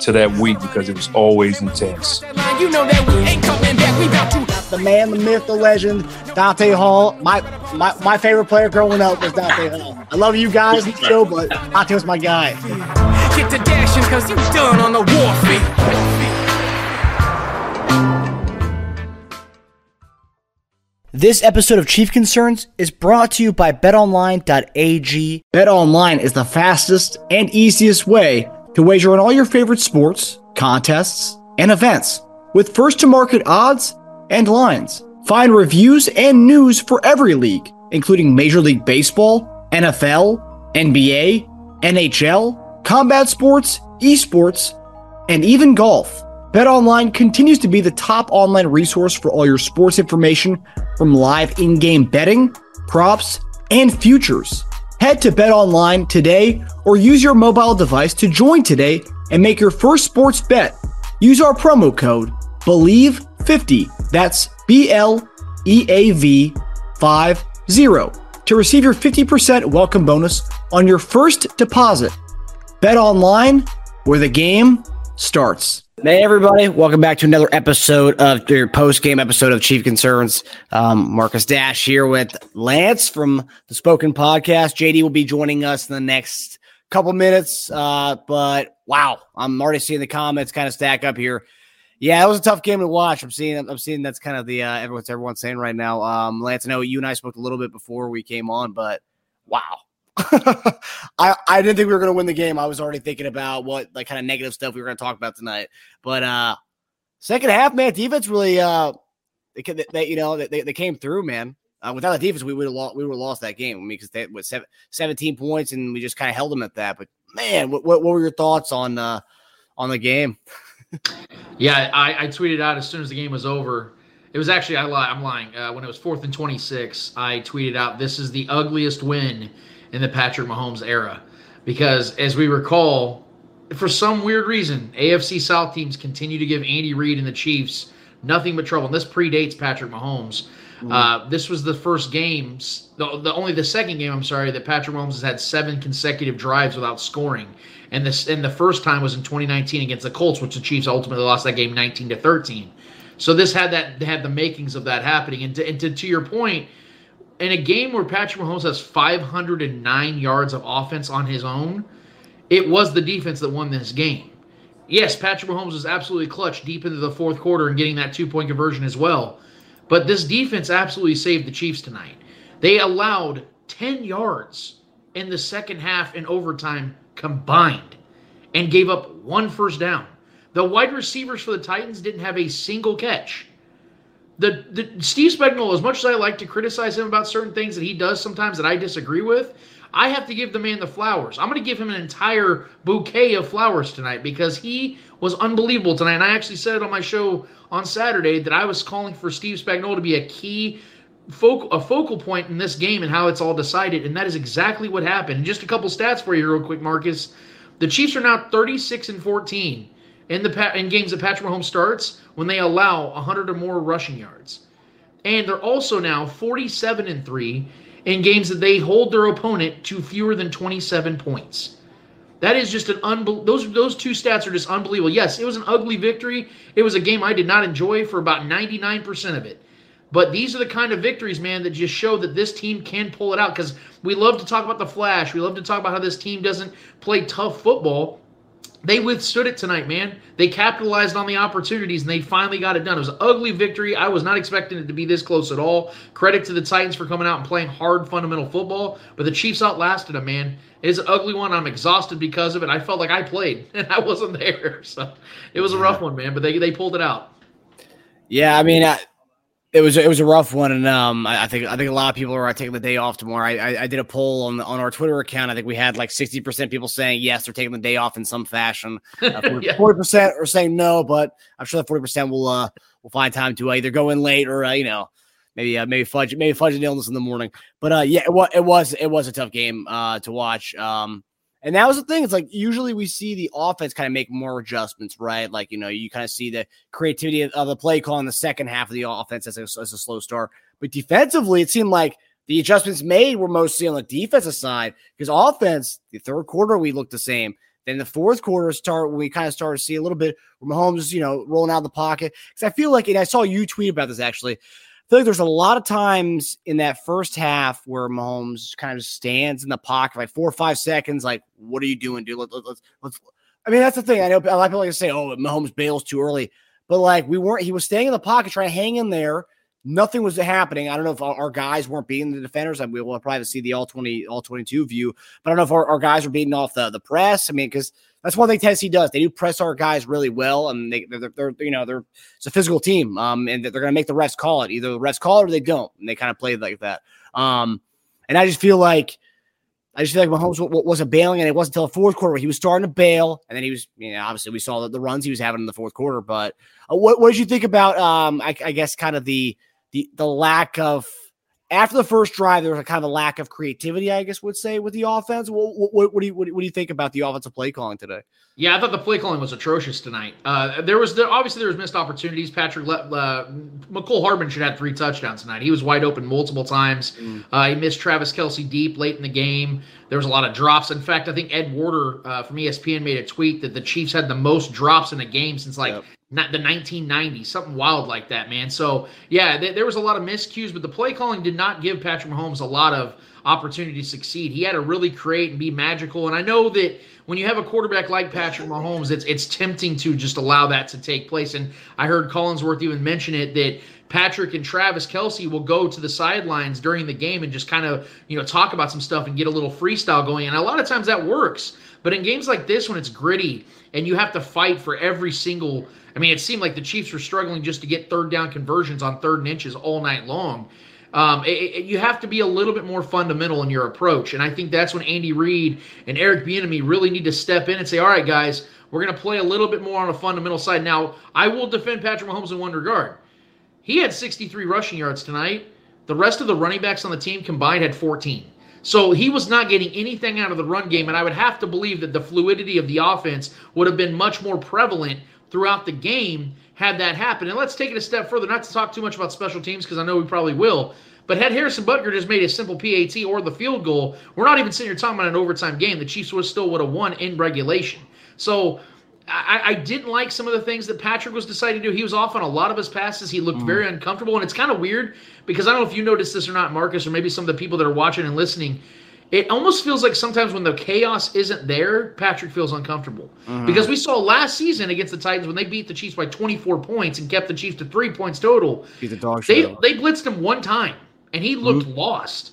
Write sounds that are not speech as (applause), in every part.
to that week because it was always intense. You know that we ain't coming back. We about to the man, the myth, the legend, Dante Hall. My my, my favorite player growing up was Dante Hall. I love you guys, (laughs) Joe, but Dante was my guy. get to dashing cause you done on the warfare. This episode of Chief Concerns is brought to you by betonline.ag. BetOnline is the fastest and easiest way to wager on all your favorite sports, contests, and events with first to market odds and lines. Find reviews and news for every league, including Major League Baseball, NFL, NBA, NHL, combat sports, esports, and even golf. BetOnline continues to be the top online resource for all your sports information from live in-game betting, props, and futures. Head to BetOnline today or use your mobile device to join today and make your first sports bet. Use our promo code BLEAV50. That's B L E A V 50 to receive your 50% welcome bonus on your first deposit. Bet online where the game starts. Hey everybody, welcome back to another episode of your post-game episode of Chief Concerns. Um, Marcus Dash here with Lance from the Spoken Podcast. JD will be joining us in the next couple minutes. Uh, but wow, I'm already seeing the comments kind of stack up here. Yeah, it was a tough game to watch. I'm seeing, I'm seeing that's kind of the uh, everyone's everyone's saying right now. Um, Lance, I know you and I spoke a little bit before we came on, but wow, (laughs) I I didn't think we were going to win the game. I was already thinking about what like kind of negative stuff we were going to talk about tonight. But uh second half, man, defense really uh they, they, they you know they, they came through, man. Uh, without the defense, we would have lost. We would have lost that game. I mean, because they seven, 17 points, and we just kind of held them at that. But man, what, what, what were your thoughts on uh on the game? (laughs) Yeah, I, I tweeted out as soon as the game was over. It was actually I lie, I'm lying. Uh, when it was fourth and 26, I tweeted out, "This is the ugliest win in the Patrick Mahomes era," because as we recall, for some weird reason, AFC South teams continue to give Andy Reid and the Chiefs nothing but trouble. And this predates Patrick Mahomes. Uh, this was the first games, the, the only the second game. I'm sorry that Patrick Mahomes has had seven consecutive drives without scoring, and this and the first time was in 2019 against the Colts, which the Chiefs ultimately lost that game 19 to 13. So this had that had the makings of that happening. And to, and to, to your point, in a game where Patrick Mahomes has 509 yards of offense on his own, it was the defense that won this game. Yes, Patrick Mahomes was absolutely clutch deep into the fourth quarter and getting that two point conversion as well. But this defense absolutely saved the Chiefs tonight. They allowed 10 yards in the second half and overtime combined and gave up one first down. The wide receivers for the Titans didn't have a single catch. The, the Steve Spagnuolo, as much as I like to criticize him about certain things that he does sometimes that I disagree with, I have to give the man the flowers. I'm going to give him an entire bouquet of flowers tonight because he was unbelievable tonight. And I actually said it on my show on Saturday that I was calling for Steve Spagnuolo to be a key focal a focal point in this game and how it's all decided, and that is exactly what happened. And just a couple stats for you, real quick, Marcus. The Chiefs are now 36 and 14 in the in games that Patrick Mahomes starts when they allow 100 or more rushing yards, and they're also now 47 and three in games that they hold their opponent to fewer than 27 points. That is just an unbel- those those two stats are just unbelievable. Yes, it was an ugly victory. It was a game I did not enjoy for about 99% of it. But these are the kind of victories, man, that just show that this team can pull it out because we love to talk about the flash. We love to talk about how this team doesn't play tough football. They withstood it tonight, man. They capitalized on the opportunities and they finally got it done. It was an ugly victory. I was not expecting it to be this close at all. Credit to the Titans for coming out and playing hard, fundamental football. But the Chiefs outlasted them, man. It is an ugly one. I'm exhausted because of it. I felt like I played (laughs) and I wasn't there. (laughs) So it was a rough one, man. But they, they pulled it out. Yeah, I mean, I, It was it was a rough one, and um, I, I think I think a lot of people are taking the day off tomorrow. I, I, I did a poll on on our Twitter account. I think we had like sixty percent people saying yes, they're taking the day off in some fashion. (laughs) Forty Yeah. percent are saying no, but I'm sure that forty percent will uh will find time to uh, either go in late or uh, you know maybe uh, maybe fudge maybe fudge an illness in the morning. But uh, yeah, it was it was it was a tough game uh to watch. Um, and that was the thing. It's like usually we see the offense kind of make more adjustments, right? Like, you know, you kind of see the creativity of, the play call in the second half of the offense as a, as a slow start. But defensively, it seemed like the adjustments made were mostly on the defensive side because offense, the third quarter, we looked the same. Then the fourth quarter start, we kind of started to see a little bit where Mahomes, you know, rolling out of the pocket. Because I feel like, and I saw you tweet about this actually. Feel like there's a lot of times in that first half where Mahomes kind of stands in the pocket like four or five seconds. Like, what are you doing, dude? Let, let, let's, let's. I mean, that's the thing. I know a lot of people like to say, "Oh, Mahomes bails too early," but like we weren't. He was staying in the pocket, trying to hang in there. Nothing was happening. I don't know if our, guys weren't beating the defenders. I mean, we'll probably see the all twenty, all twenty-two view, but I don't know if our, our guys were beating off the the press. I mean, because that's one thing Tennessee does. They do press our guys really well, and they they're, they're you know they're it's a physical team, um, and they're going to make the refs call it. Either the refs call it or they don't, and they kind of play like that. Um, and I just feel like I just feel like Mahomes wasn't bailing, and it wasn't until the fourth quarter where he was starting to bail, and then he was, you know, obviously we saw the, the runs he was having in the fourth quarter. But uh, what what did you think about, um, I, I guess, kind of the the the lack of after the first drive, there was a kind of a lack of creativity, I guess would say, with the offense. What, what, what do you what, do you- what do you think about the offensive play calling today? Yeah, I thought the play calling was atrocious tonight. Uh, there was there, obviously there was missed opportunities. Patrick Le, uh, Mecole Hardman should have three touchdowns tonight. He was wide open multiple times. Uh, he missed Travis Kelce deep late in the game. There was a lot of drops. In fact, I think Ed Werder uh, from ESPN made a tweet that the Chiefs had the most drops in a game since like Yep. Not the 1990s, something wild like that, man. So yeah, th- there was a lot of miscues, but the play calling did not give Patrick Mahomes a lot of opportunity to succeed. He had to really create and be magical. And I know that when you have a quarterback like Patrick Mahomes, it's it's tempting to just allow that to take place. And I heard Collinsworth even mention it that Patrick and Travis Kelce will go to the sidelines during the game and just kind of you know talk about some stuff and get a little freestyle going. And a lot of times that works. But in games like this, when it's gritty and you have to fight for every single, mean, it seemed like the Chiefs were struggling just to get third down conversions on third and inches all night long. Um, it, it- you have to be a little bit more fundamental in your approach, and I think that's when Andy Reid and Eric Bieniemy really need to step in and say, "All right, guys, we're going to play a little bit more on a fundamental side." Now, I will defend Patrick Mahomes in one regard. He had 63 rushing yards tonight. The rest of the running backs on the team combined had 14. So he was not getting anything out of the run game, and I would have to believe that the fluidity of the offense would have been much more prevalent throughout the game had that happen. And let's take it a step further, not to talk too much about special teams because I know we probably will. But had Harrison Butker just made a simple PAT or the field goal, we're not even sitting here talking about an overtime game. The Chiefs would still would have won in regulation. So I, I didn't like some of the things that Patrick was deciding to do. He was off on a lot of his passes. He looked mm. very uncomfortable, and it's kind of weird because I don't know if you noticed this or not, Marcus, or maybe some of the people that are watching and listening. It almost feels like sometimes when the chaos isn't there, Patrick feels uncomfortable. Mm-hmm. Because we saw last season against the Titans when they beat the Chiefs by 24 points and kept the Chiefs to three points total. He's a dog They show. they blitzed him one time, and he looked mm-hmm. lost.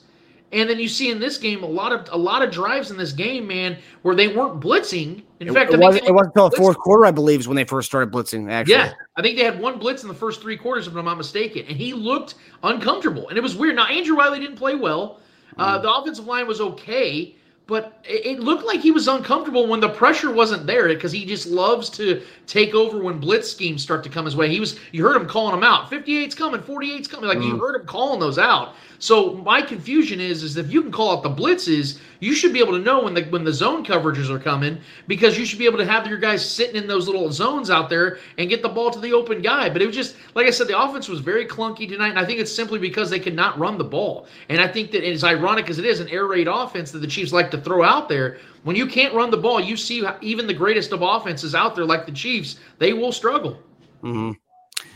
And then you see in this game a lot of a lot of drives in this game, man, where they weren't blitzing. In It, fact, it I think wasn't, it wasn't until the fourth quarter, I believe, is when they first started blitzing. Actually, Yeah, I think they had one blitz in the first three quarters, if I'm not mistaken, and he looked uncomfortable, and it was weird. Now Andrew Wylie didn't play well. Uh, the offensive line was okay, but it, looked like he was uncomfortable when the pressure wasn't there because he just loves to take over when blitz schemes start to come his way. He was, you heard him calling them out. 58's coming, 48's coming. Like you mm. heard him calling those out. So my confusion is, is if you can call out the blitzes, you should be able to know when the when the zone coverages are coming because you should be able to have your guys sitting in those little zones out there and get the ball to the open guy. But it was just like I said, the offense was very clunky tonight, and I think it's simply because they could not run the ball. And I think that as ironic as it is, an air raid offense that the Chiefs like to throw out there, when you can't run the ball, you see even the greatest of offenses out there like the Chiefs, they will struggle.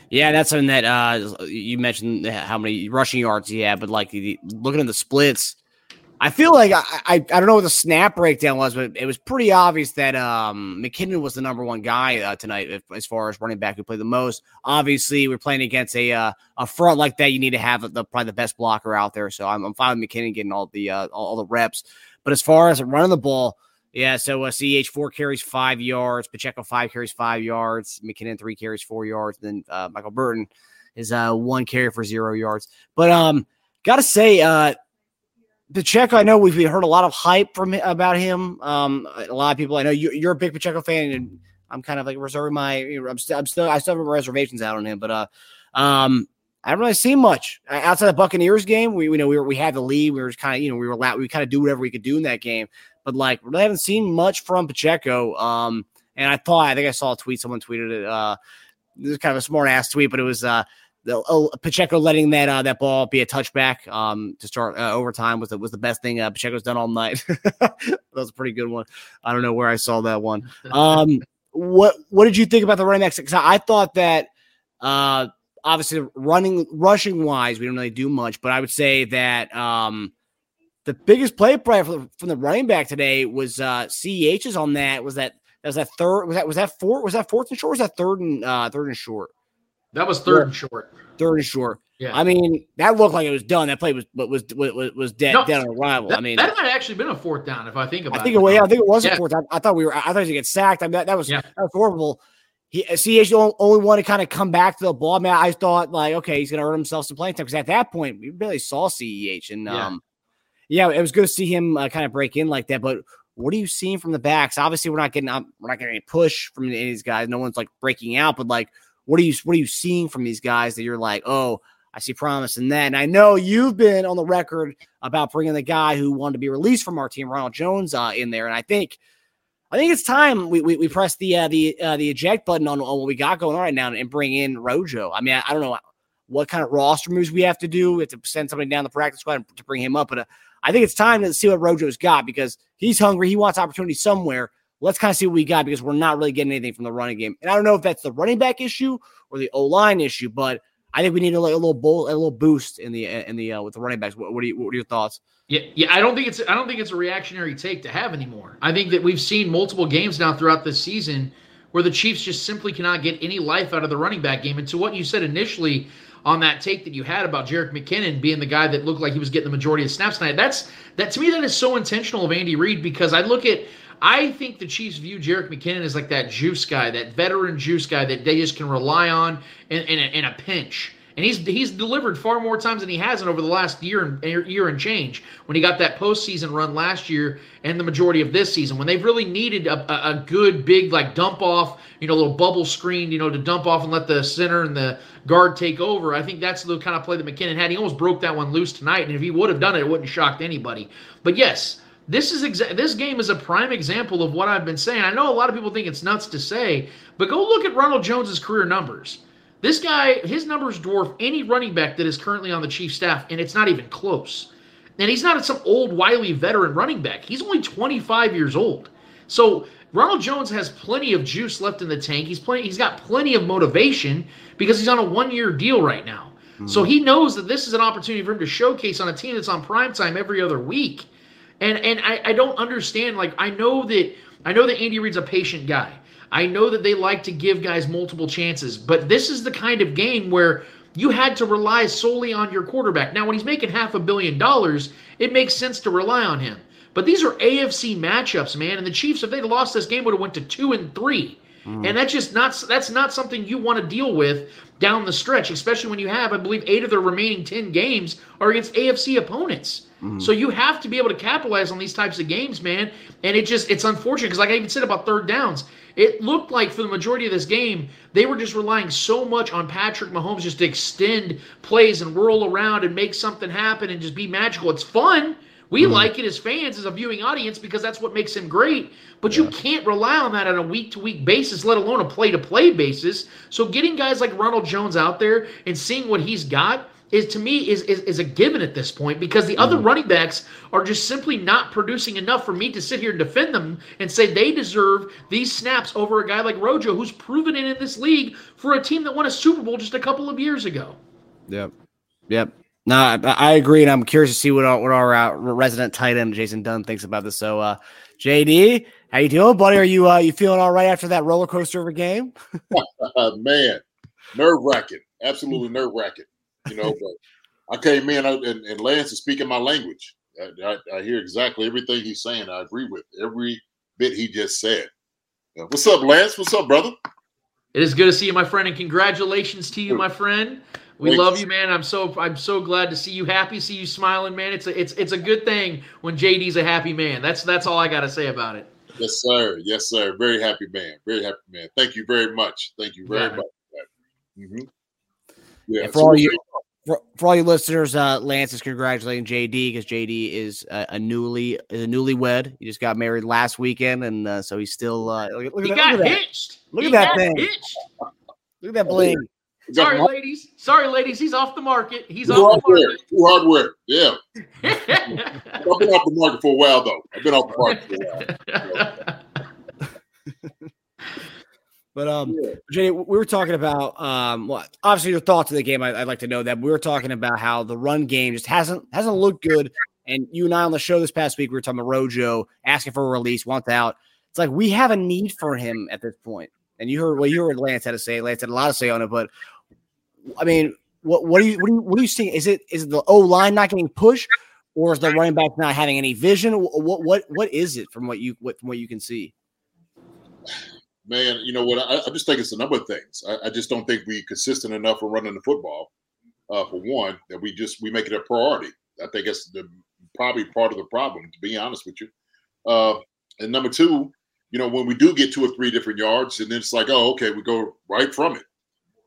Yeah, that's something that uh, you mentioned how many rushing yards he had, but like looking at the splits, I feel like I, I I don't know what the snap breakdown was, but it was pretty obvious that um, McKinnon was the number one guy uh, tonight if, as far as running back who played the most. Obviously, we're playing against a uh, a front like that. You need to have the probably the best blocker out there. So I'm, I'm fine with McKinnon getting all the uh, all the reps. But as far as running the ball, Yeah, so uh, CH four carries five yards, Pacheco five carries five yards, McKinnon three carries four yards, then uh, Michael Burton is uh one carry for zero yards. But um, gotta say, uh, Pacheco, I know we've heard a lot of hype from about him. Um, a lot of people I know you, you're a big Pacheco fan, and I'm kind of like reserving my. I'm still, I'm still, I still have reservations out on him, but uh, um, I haven't really seen much outside the Buccaneers game. We, we know we were, we had the lead. We were kind of, you know, we were we kind of do whatever we could do in that game but like really haven't seen much from Pacheco. Um, and I thought I think I saw a tweet. Someone tweeted it. Uh, this is kind of a smart ass tweet, but it was uh, the, uh, Pacheco letting that uh, that ball be a touchback um, to start uh, overtime was the, was the best thing uh, Pacheco's done all night. (laughs) that was a pretty good one. I don't know where I saw that one. (laughs) Um, what what did you think about the running backs? I thought that uh, obviously running rushing wise we don't really do much, but I would say that um, the biggest play probably from the, from the running back today was uh CEH's on that. Was that that was that third? Was that was that fourth? Was that fourth and short? was that third and uh third and short? That was third yeah. and short. Third and short. Yeah. I mean, that looked like it was done. That play was was was, was dead no, dead on arrival. That, I mean, that might have actually been a fourth down if I think about I think it. it yeah, I think it was yeah. a fourth. I, I, thought we were. I thought he was get sacked. I mean, that, that was yeah. that was horrible. He CH only one to kind of come back to the ball. I mean, I thought like, okay, he's gonna earn himself some playing time because at that point we barely saw CEH and um yeah, it was good to see him uh, kind of break in like that. But what are you seeing from the backs? Obviously, we're not getting we're not getting any push from any of these guys. No one's like breaking out, but like, what are you what are you seeing from these guys that you're like, oh, I see promise in that. And I know you've been on the record about bringing the guy who wanted to be released from our team, Ronald Jones, uh, in there. And I think, I think it's time we we, we press the uh, the uh, the eject button on, on what we got going on right now and bring in Rojo. I mean, I, I, don't know what kind of roster moves we have to do. We have to send somebody down the practice squad to bring him up, but uh, I think it's time to see what Rojo's got because he's hungry. He wants opportunity somewhere. Let's kind of see what we got because we're not really getting anything from the running game. And I don't know if that's the running back issue or the O line issue, but I think we need a, a little bowl, a little boost in the in the uh, with the running backs. What, what, are you, what are your thoughts? Yeah, yeah. I don't think it's I don't think it's a reactionary take to have anymore. I think that we've seen multiple games now throughout this season where the Chiefs just simply cannot get any life out of the running back game. And to what you said initially, on that take that you had about Jerick McKinnon being the guy that looked like he was getting the majority of snaps tonight. That's that to me that is so intentional of Andy Reid because I look at I think the Chiefs view Jerick McKinnon as like that juice guy, that veteran juice guy that they just can rely on in, in, a, in a pinch. And he's he's delivered far more times than he hasn't over the last year and year and change. When he got that postseason run last year and the majority of this season, when they've really needed a, a, a good big like dump off, you know, little bubble screen, you know, to dump off and let the center and the guard take over. I think that's the kind of play that McKinnon had. He almost broke that one loose tonight, and if he would have done it, it wouldn't have shocked anybody. But yes, this is exa- this game is a prime example of what I've been saying. I know a lot of people think it's nuts to say, but go look at Ronald Jones's career numbers. This guy, his numbers dwarf any running back that is currently on the chief staff, and it's not even close. And he's not some old, wily veteran running back. He's only 25 years old. So Ronald Jones has plenty of juice left in the tank. He's plenty, he's got plenty of motivation because he's on a one-year deal right now. Mm-hmm. So he knows that this is an opportunity for him to showcase on a team that's on prime time every other week. And and I, I don't understand. Like I know that I know that Andy Reid's a patient guy. I know that they like to give guys multiple chances, but this is the kind of game where you had to rely solely on your quarterback. Now, when he's making half a billion dollars, it makes sense to rely on him. But these are AFC matchups, man, and the Chiefs, if they'd lost this game, would have went to two and three. Mm. And that's just not that's not something you want to deal with down the stretch, especially when you have, I believe, eight of the remaining ten games are against AFC opponents. Mm-hmm. So you have to be able to capitalize on these types of games, man. And it just it's unfortunate because like I even said about third downs, it looked like for the majority of this game, they were just relying so much on Patrick Mahomes just to extend plays and whirl around and make something happen and just be magical. It's fun. We mm-hmm. like it as fans, as a viewing audience, because that's what makes him great. But yeah. you can't rely on that on a week to week basis, let alone a play to play basis. So getting guys like Ronald Jones out there and seeing what he's got is to me is, is, is a given at this point because the mm. other running backs are just simply not producing enough for me to sit here and defend them and say they deserve these snaps over a guy like Rojo who's proven it in this league for a team that won a Super Bowl just a couple of years ago. Yep. Yep. No, I, I agree, and I'm curious to see what our, what our uh, resident tight end Jason Dunn thinks about this. So, uh, JD, how you doing, buddy? Are you uh, you feeling all right after that roller coaster of a game? (laughs) Man, nerve wracking, absolutely (laughs) nerve wracking you know. but I came in and, and Lance is speaking my language. I, I, I, hear exactly everything he's saying. I agree with every bit he just said. What's up, Lance? What's up, brother? It is good to see you, my friend, and congratulations to you, my friend. We Thanks. love you, man. I'm so I'm so glad to see you happy, see you smiling, man. It's a it's it's a good thing when JD's a happy man. That's that's all I got to say about it. Yes, sir. Yes, sir. Very happy man. Very happy man. Thank you very much. Thank you very Yeah. much. hmm Yeah. And for all you for, for all you listeners, uh, Lance is congratulating JD because JD is a, a newly is a newlywed. He just got married last weekend, and uh, so he's still uh, look, look He at that, got look at that, hitched. Look He at that thing. hitched. look at that bling. Sorry, ladies. Sorry, ladies. He's off the market. He's Two off hardware. the Two hardware. Yeah. (laughs) I've been off the market for a while though. I've been off the market for a while. (laughs) But um, Yeah. Jenny, we were talking about um, what obviously your thoughts of the game. I, I'd like to know that. We were talking about how the run game just hasn't hasn't looked good. And you and I on the show this past week, we were talking about Rojo asking for a release, wants out. It's like we have a need for him at this point. And you heard what you heard Lance had to say. Lance had a lot to say on it, but I mean, what what do you what do you what do you see? Is it is it the O line not getting pushed, or is the running back not having any vision? What what what is it from what you what from what you can see? Man, you know what? I, I just think it's a number of things. I, I just don't think we consistent enough for running the football. Uh, for one, that we just we make it a priority. I think that's the probably part of the problem. To be honest with you, uh, and number two, you know, when we do get two or three different yards, and then it's like, oh, okay, we go right from it.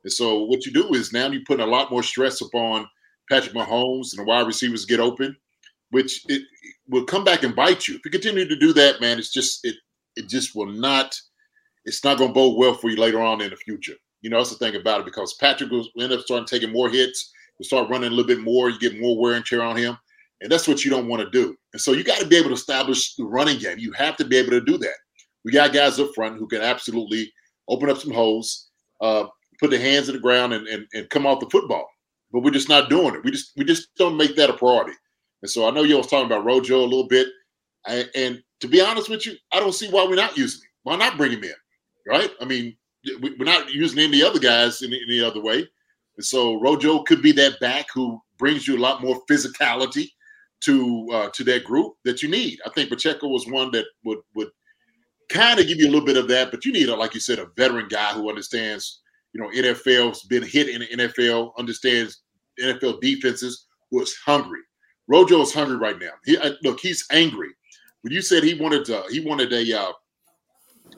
And so what you do is now you put a lot more stress upon Patrick Mahomes and the wide receivers get open, which it, it will come back and bite you. If you continue to do that, man, it's just it it just will not it's not going to bode well for you later on in the future. You know, that's the thing about it because Patrick will end up starting taking more hits, will start running a little bit more, you get more wear and tear on him. And that's what you don't want to do. And so you got to be able to establish the running game. You have to be able to do that. We got guys up front who can absolutely open up some holes, uh, put their hands in the ground and, and, and come off the football. But we're just not doing it. We just we just don't make that a priority. And so I know you was talking about Rojo a little bit. I, and to be honest with you, I don't see why we're not using him. Why not bring him in? Right? I mean, we- we're not using any other guys in any other way. And so Rojo could be that back who brings you a lot more physicality to uh, to that group that you need. I think Pacheco was one that would would kind of give you a little bit of that, but you need, a, like you said, a veteran guy who understands, you know, NFL's been hit in the NFL, understands NFL defenses, is hungry. Rojo is hungry right now. He uh, look, he's angry. When you said he wanted to, he wanted a uh,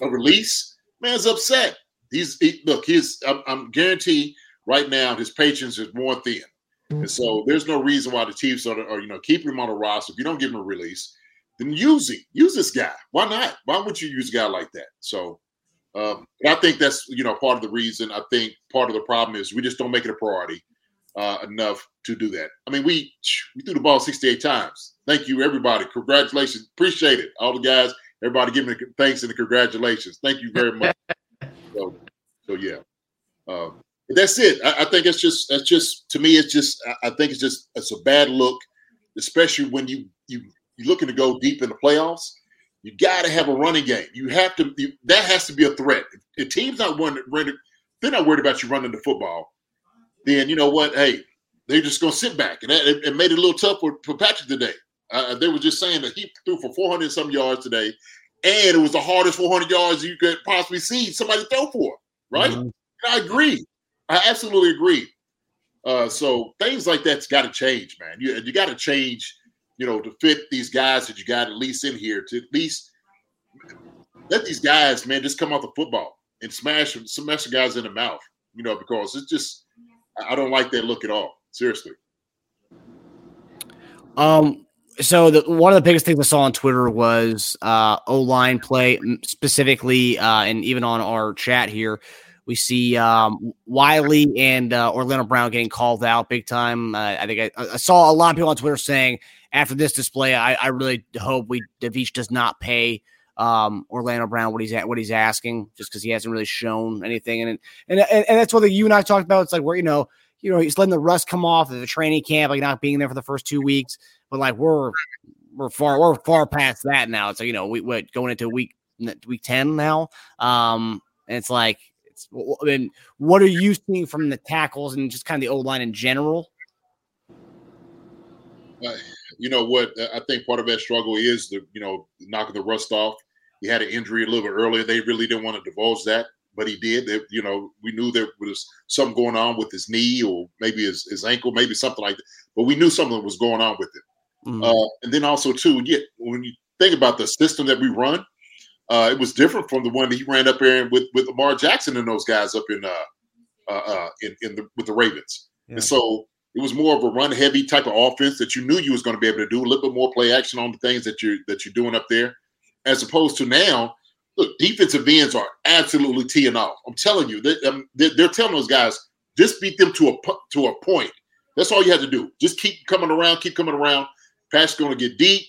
a release, man's upset. He's he, look, he's I'm, I'm guarantee right now his patience is more thin. And so there's no reason why the Chiefs are, are you know keeping him on the roster. If you don't give him a release, then use him. Use this guy. Why not? Why would you use a guy like that? So um, I think that's you know part of the reason. I think part of the problem is we just don't make it a priority uh, enough to do that. I mean, we we threw the ball 68 times. Thank you, everybody. Congratulations. Appreciate it. All the guys, everybody, giving the thanks and the congratulations. Thank you very much. (laughs) so, so yeah. Um, that's it. I, I think it's just that's just to me. It's just I, I think it's just it's a bad look, especially when you you you're looking to go deep in the playoffs. You got to have a running game. You have to. You, that has to be a threat. If the team's not running, running, they're not worried about you running the football. Then you know what? Hey, they're just going to sit back, and that, it, it made it a little tough for, for Patrick today. Uh, they were just saying that he threw for 400 some yards today, and it was the hardest 400 yards you could possibly see somebody throw for. Right? Mhm. And I agree. I absolutely agree. Uh, so things like that's got to change, man. You you got to change, you know, to fit these guys that you got at least in here to at least let these guys, man, just come off the football and smash smash the guys in the mouth, you know, because it's just I I don't like that look at all. Seriously. Um, so the one of the biggest things I saw on Twitter was uh O line play specifically, uh, and even on our chat here, we see um Wylie and uh, Orlando Brown getting called out big time. Uh, I think I, I saw a lot of people on Twitter saying after this display, I, I really hope we Davich does not pay um Orlando Brown what he's at what he's asking just because he hasn't really shown anything and and and, and that's what the, you and I talked about. It's like where you know you know he's letting the rust come off of the training camp, like not being there for the first two weeks but like we're we're far we're far past that now. So you know we we're going into week week ten now. Um, and it's like it's. I mean, what are you seeing from the tackles and just kind of the old line in general? you know what? I think part of that struggle is the you know knocking the rust off. he had an injury a little bit earlier. They really didn't want to divulge that, but he did. You know, we knew there was something going on with his knee or maybe his, his ankle, maybe something like that. But we knew something was going on with it. Mhm. Uh, and then also too, yeah, when you think about the system that we run, uh, it was different from the one that he ran up there with with Lamar Jackson and those guys up in uh, uh, uh in, in the with the Ravens. Yeah. And so it was more of a run heavy type of offense that you knew you was going to be able to do a little bit more play action on the things that you're that you're doing up there, as opposed to now. Look, defensive ends are absolutely teeing off. I'm telling you, they, um, they're, they're telling those guys just beat them to a to a point. That's all you have to do. Just keep coming around, keep coming around. Pass going to get deep.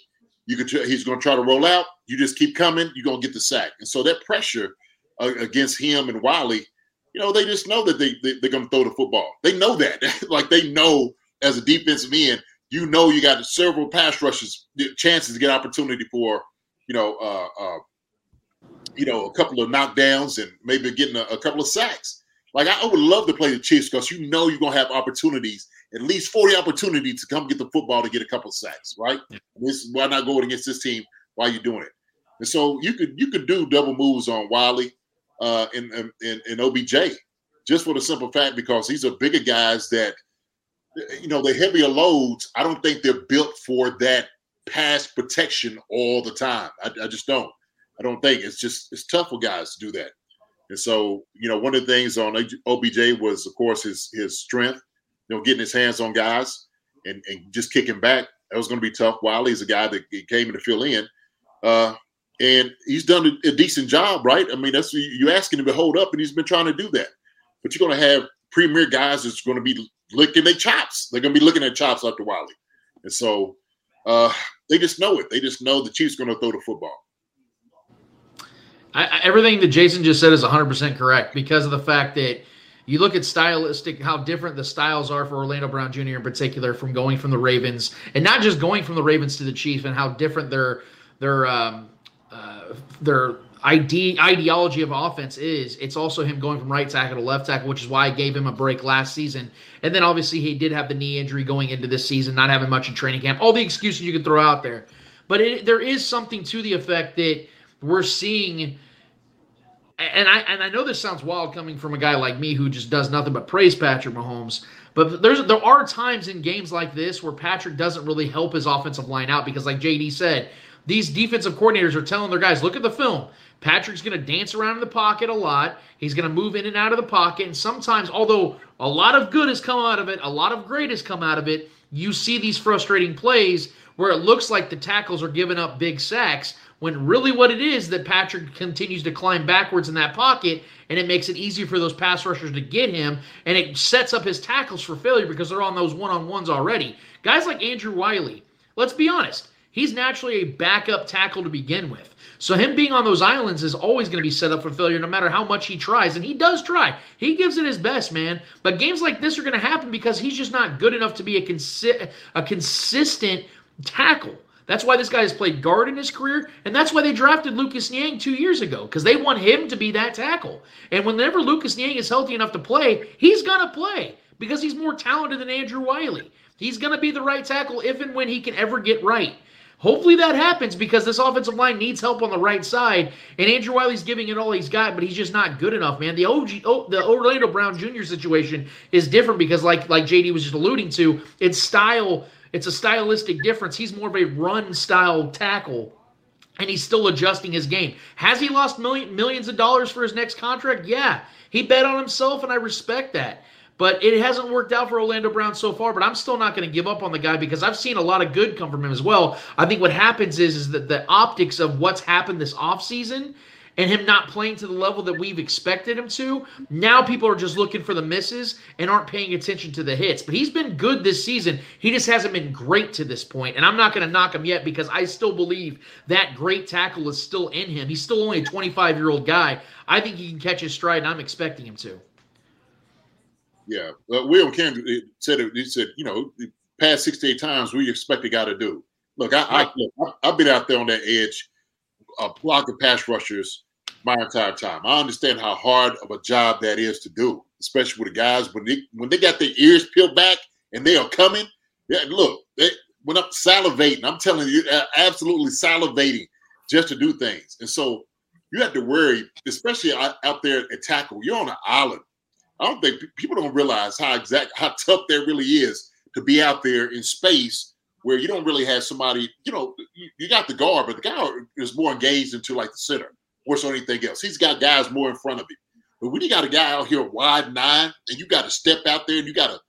You could he's going to try to roll out. You just keep coming. You're going to get the sack. And so that pressure uh, against him and Wylie, you know, they just know that they, they they're going to throw the football. They know that. (laughs) like they know as a defensive end, you know, you got several pass rushes chances to get opportunity for, you know, uh, uh, you know, a couple of knockdowns and maybe getting a, a couple of sacks. Like I, I would love to play the Chiefs because you know you're gonna have opportunities, at least 40 opportunities to come get the football to get a couple sacks, right? This why not go against this team while you're doing it? And so you could you could do double moves on Wylie uh and and, and, and OBJ just for the simple fact because these are bigger guys that you know the heavier loads. I don't think they're built for that pass protection all the time. I, I just don't. I don't think it's just it's tough for guys to do that. And so, you know, one of the things on OBJ was, of course, his his strength. You know, getting his hands on guys and, and just kicking back. That was going to be tough. Wylie's a guy that came in to fill in, uh, and he's done a, a decent job, right? I mean, that's you asking him to hold up, and he's been trying to do that. But you're going to have premier guys that's going to be licking their chops. They're going to be looking at chops after Wylie, and so uh, they just know it. They just know the Chiefs going to throw the football. I- everything that Jason just said is 100% correct because of the fact that you look at stylistic, how different the styles are for Orlando Brown Jr. in particular from going from the Ravens and not just going from the Ravens to the Chiefs and how different their their um, uh, their ide- ideology of offense is. It's also him going from right tackle to left tackle, which is why I gave him a break last season. And then obviously he did have the knee injury going into this season, not having much in training camp. All the excuses you could throw out there, but it, there is something to the effect that we're seeing and I and I know this sounds wild coming from a guy like me who just does nothing but praise Patrick Mahomes. But there's there are times in games like this where Patrick doesn't really help his offensive line out because, like JD said, these defensive coordinators are telling their guys, look at the film. Patrick's going to dance around in the pocket a lot. He's going to move in and out of the pocket. And sometimes, although a lot of good has come out of it, a lot of great has come out of it, you see these frustrating plays where it looks like the tackles are giving up big sacks when really what it is that Patrick continues to climb backwards in that pocket and it makes it easier for those pass rushers to get him and it sets up his tackles for failure because they're on those one-on-ones already. Guys like Andrew Wylie, let's be honest, he's naturally a backup tackle to begin with. So him being on those islands is always going to be set up for failure no matter how much he tries and he does try. He gives it his best, man. But games like this are going to happen because he's just not good enough to be a consi- a consistent tackle. That's why this guy has played guard in his career, and that's why they drafted Lucas Niang two years ago, because they want him to be that tackle. And whenever Lucas Niang is healthy enough to play, he's going to play because he's more talented than Andrew Wylie. He's going to be the right tackle if and when he can ever get right. Hopefully that happens because this offensive line needs help on the right side, and Andrew Wylie's giving it all he's got, but he's just not good enough, man. The OG, the Orlando Brown Jr. situation is different because, like like JD was just alluding to, it's style. It's a stylistic difference. He's more of a run style tackle, and he's still adjusting his game. Has he lost million, millions of dollars for his next contract? Yeah, he bet on himself, and I respect that. But it hasn't worked out for Orlando Brown so far. But I'm still not going to give up on the guy because I've seen a lot of good come from him as well. I think what happens is, is that the optics of what's happened this offseason and him not playing to the level that we've expected him to, now people are just looking for the misses and aren't paying attention to the hits. But he's been good this season. He just hasn't been great to this point. And I'm not going to knock him yet because I still believe that great tackle is still in him. He's still only a 25 year old guy. I think he can catch his stride, and I'm expecting him to. Yeah, uh, William Ken said it. He said, you know, the past six to eight times we expect a guy to do. Look, I, I I've been out there on that edge, uh, blocking pass rushers my entire time. I understand how hard of a job that is to do, especially with the guys when they when they got their ears peeled back and they are coming. Yeah, look, they, when I'm salivating, I'm telling you, absolutely salivating just to do things. And so you have to worry, especially out, out there at tackle. You're on an island. I don't think people don't realize how exact how tough that really is to be out there in space where you don't really have somebody. You know, you, you got the guard, but the guy is more engaged into like the center more so anything else. He's got guys more in front of him. But when you got a guy out here wide nine, and you got to step out there and you got to,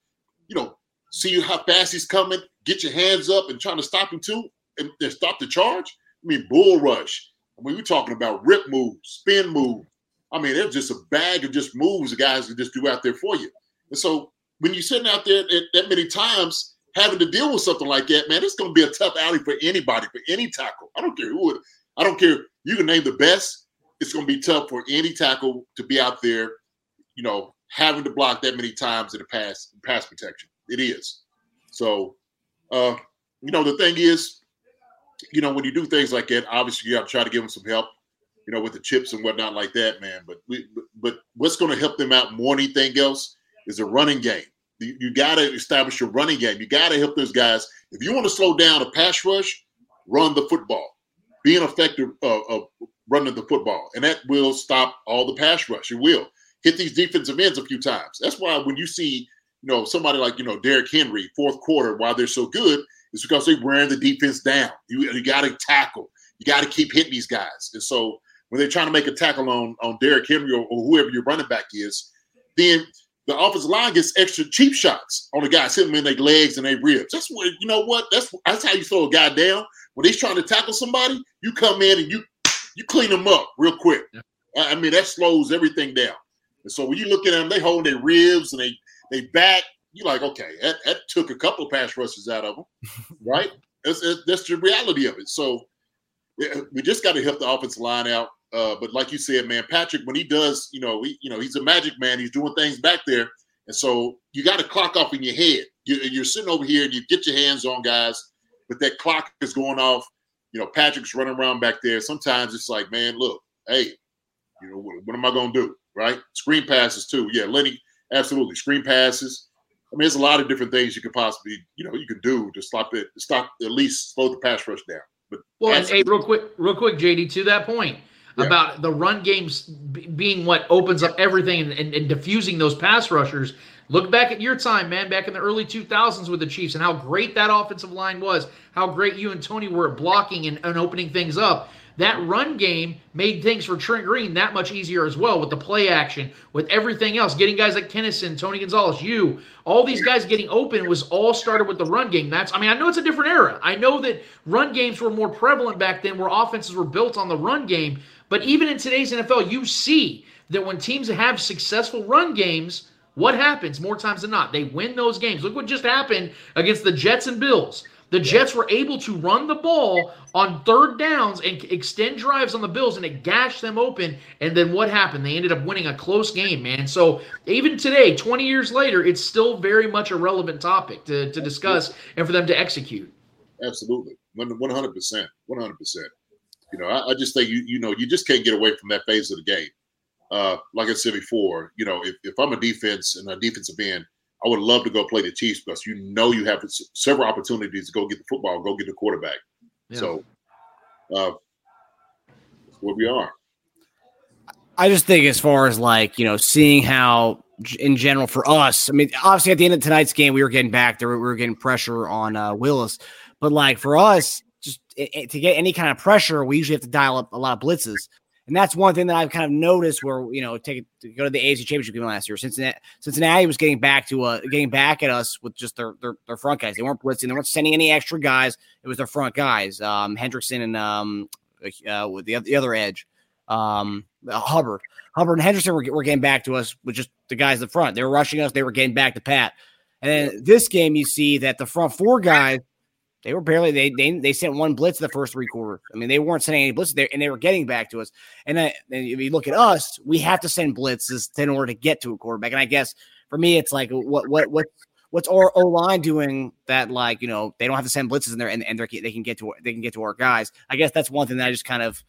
you know, see how fast he's coming, get your hands up and trying to stop him too, and, and stop the charge. I mean, bull rush. I mean, we're talking about rip moves, spin move. I mean, there's just a bag of just moves the guys can just do out there for you. And so when you're sitting out there that many times having to deal with something like that, man, it's going to be a tough outing for anybody, for any tackle. I don't care who it, I don't care. You can name the best. It's going to be tough for any tackle to be out there, you know, having to block that many times in the pass pass protection. It is. So, uh, you know, the thing is, you know, when you do things like that, obviously you have to try to give them some help, you know, with the chips and whatnot like that, man. But we, but what's going to help them out more than anything else is a running game. You, you got to establish your running game. You got to help those guys. If you want to slow down a pass rush, run the football. Be an effective uh, uh, running the football, and that will stop all the pass rush. It will hit these defensive ends a few times. That's why when you see you know, somebody like, you know, Derrick Henry, fourth quarter, why they're so good, is because they're wearing the defense down. You, you got to tackle. You got to keep hitting these guys. And so when they're trying to make a tackle on, on Derrick Henry or, or whoever your running back is, then the offensive line gets extra cheap shots on the guys, hitting them in their legs and their ribs. That's what you know. What that's that's how you throw a guy down when he's trying to tackle somebody. You come in and you you clean them up real quick. Yeah. I mean that slows everything down. And so when you look at them, they hold their ribs and they they back. You're like, okay, that, that took a couple of pass rushes out of them, (laughs) right? That's, that's the reality of it. So we just got to help the offensive line out. Uh, but like you said, man, Patrick, when he does, you know, he, you know, he's a magic man. He's doing things back there, and so you got to clock off in your head. You, are sitting over here and you get your hands on guys, but that clock is going off. You know, Patrick's running around back there. Sometimes it's like, man, look, hey, you know, what, what am I going to do? Right? Screen passes too. Yeah, Lenny Absolutely. Screen passes. I mean, there's a lot of different things you could possibly, you know, you could do to stop it, stop at least slow the pass rush down. But well, and hey, real quick, real quick, JD, to that point yeah. about the run games being what opens up everything and, and, and diffusing those pass rushers. Look back at your time, man, back in the early 2000s with the Chiefs and how great that offensive line was, how great you and Tony were at blocking and, and opening things up that run game made things for Trent Green that much easier as well with the play action, with everything else. Getting guys like Kennison, Tony Gonzalez, you, all these guys getting open was all started with the run game. That's, I mean, I know it's a different era. I know that run games were more prevalent back then where offenses were built on the run game. But even in today's NFL, you see that when teams have successful run games, what happens more times than not? They win those games. Look what just happened against the Jets and Bills. The Jets were able to run the ball on third downs and extend drives on the Bills, and it gashed them open. And then what happened? They ended up winning a close game, man. So even today, 20 years later, it's still very much a relevant topic to, to discuss and for them to execute. Absolutely. 100%. 100%. You know, I, I just think, you, you know, you just can't get away from that phase of the game. Uh, like I said before, you know, if, if I'm a defense and a defensive end – I would love to go play the Chiefs because you know you have several opportunities to go get the football, go get the quarterback. Yeah. So, uh, where we are. I just think, as far as like you know, seeing how in general for us, I mean, obviously at the end of tonight's game, we were getting back there, we were getting pressure on uh, Willis, but like for us, just it, it, to get any kind of pressure, we usually have to dial up a lot of blitzes. And that's one thing that I've kind of noticed where, you know, take go to the AFC championship game last year. Cincinnati, Cincinnati was getting back to uh getting back at us with just their, their, their front guys. They weren't blitzing, they weren't sending any extra guys. It was their front guys. Um Hendrickson and um uh, with the, the other edge. Um uh, Hubbard. Hubbard and Henderson were, were getting back to us with just the guys in the front. They were rushing us, they were getting back to Pat. And then this game, you see that the front four guys they were barely they they they sent one blitz the first three quarters. I mean, they weren't sending any blitzes there, and they were getting back to us. And then if you look at us, we have to send blitzes in order to get to a quarterback. And I guess for me, it's like what what what what's our O line doing that like you know they don't have to send blitzes in there and, and they can get to they can get to our guys. I guess that's one thing that I just kind of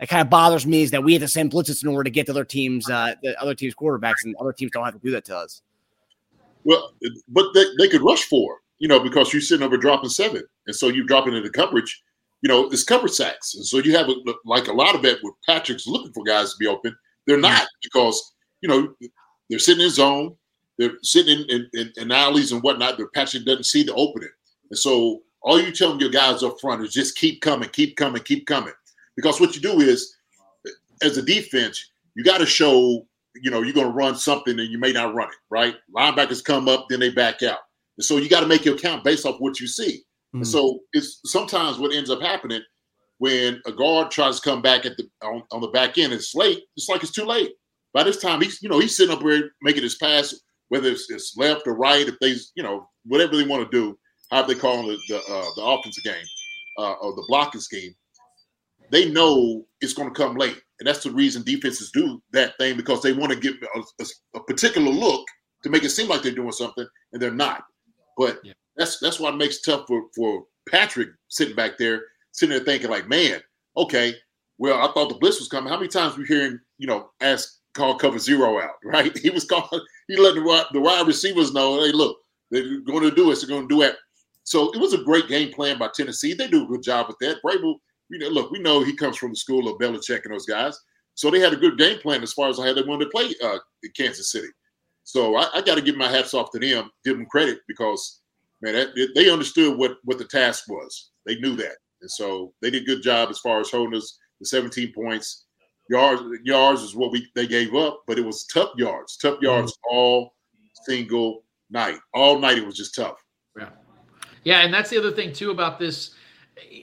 that kind of bothers me is that we have to send blitzes in order to get to other teams uh, the other teams quarterbacks and other teams don't have to do that to us. Well, but they, they could rush for you know, because you're sitting over dropping seven. And so you're dropping into coverage, you know, it's cover sacks. And so you have a, like a lot of it where Patrick's looking for guys to be open. They're not because, you know, they're sitting in zone, they're sitting in, in, in alleys and whatnot, but Patrick doesn't see the opening. And so all you telling your guys up front is just keep coming, keep coming, keep coming. Because what you do is, as a defense, you got to show, you know, you're going to run something and you may not run it, right? Linebackers come up, then they back out. And so you got to make your count based off what you see. Mm-hmm. And so it's sometimes what ends up happening when a guard tries to come back at the on, on the back end, it's late. It's like it's too late. By this time, he's you know he's sitting up here making his pass, whether it's, it's left or right, if they you know whatever they want to do, how they call the the, uh, the offensive game uh, or the blocking scheme. They know it's going to come late, and that's the reason defenses do that thing because they want to get a, a, a particular look to make it seem like they're doing something, and they're not. But yeah. that's that's why it makes it tough for for Patrick sitting back there, sitting there thinking like, man, okay, well, I thought the blitz was coming. How many times we hear him, you know, ask call cover zero out, (laughs) right? He was calling, he let the, the wide receivers know, hey, look, they're going to do it. They're going to do it. So it was a great game plan by Tennessee. They do a good job with that. Vrabel, you know, look, we know he comes from the school of Belichick and those guys. So they had a good game plan as far as how they wanted to play uh, Kansas City. So I, I got to give my hats off to them, give them credit because man, that, they understood what what the task was. They knew that, and so they did a good job as far as holding us the 17 points. Yards yards is what we they gave up, but it was tough yards, tough mm-hmm. yards mm-hmm. all single night. All night it was just tough. Yeah, yeah, and that's the other thing too about this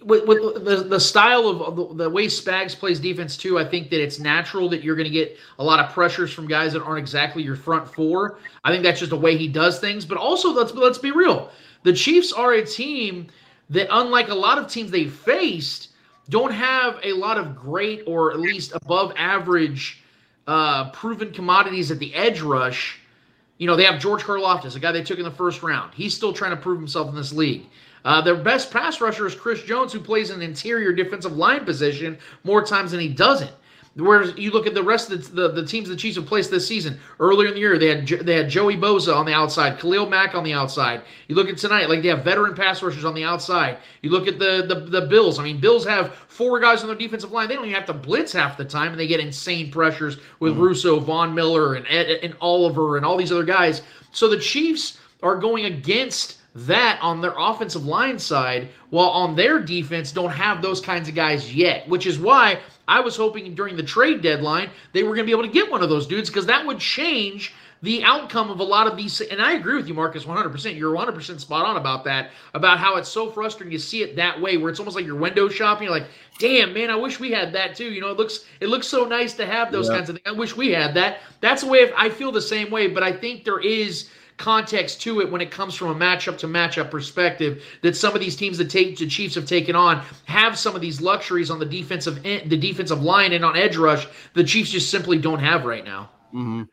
with, with the, the style of the, the, way Spags plays defense too, I think that it's natural that you're going to get a lot of pressures from guys that aren't exactly your front four. I think that's just the way he does things. But also, let's let's be real, the Chiefs are a team that, unlike a lot of teams they faced, don't have a lot of great or at least above average uh, proven commodities at the edge rush. You know, they have George Karlaftis, a guy they took in the first round. He's still trying to prove himself in this league. Uh, their best pass rusher is Chris Jones, who plays an interior defensive line position more times than he doesn't. Whereas you look at the rest of the, the, the, teams the Chiefs have placed this season. Earlier in the year, they had they had Joey Bosa on the outside, Khalil Mack on the outside. You look at tonight, like they have veteran pass rushers on the outside. You look at the, the the Bills. I mean, Bills have four guys on their defensive line. They don't even have to blitz half the time, and they get insane pressures with mm-hmm. Rousseau, Von Miller, and Ed, and Oliver, and all these other guys. So the Chiefs are going against that on their offensive line side, while on their defense don't have those kinds of guys yet, which is why I was hoping during the trade deadline they were going to be able to get one of those dudes because that would change the outcome of a lot of these. And I agree with you, Marcus, 100%. You're 100% spot on about that, about how it's so frustrating to see it that way, where it's almost like you're window shopping. You're like, damn, man, I wish we had that too. You know, it looks it looks so nice to have those yeah. kinds of things. I wish we had that. That's the way I feel the same way, but I think there is context to it when it comes from a matchup to matchup perspective that some of these teams that take the Chiefs have taken on have some of these luxuries on the defensive end, the defensive line and on edge rush the Chiefs just simply don't have right now. Mm-hmm.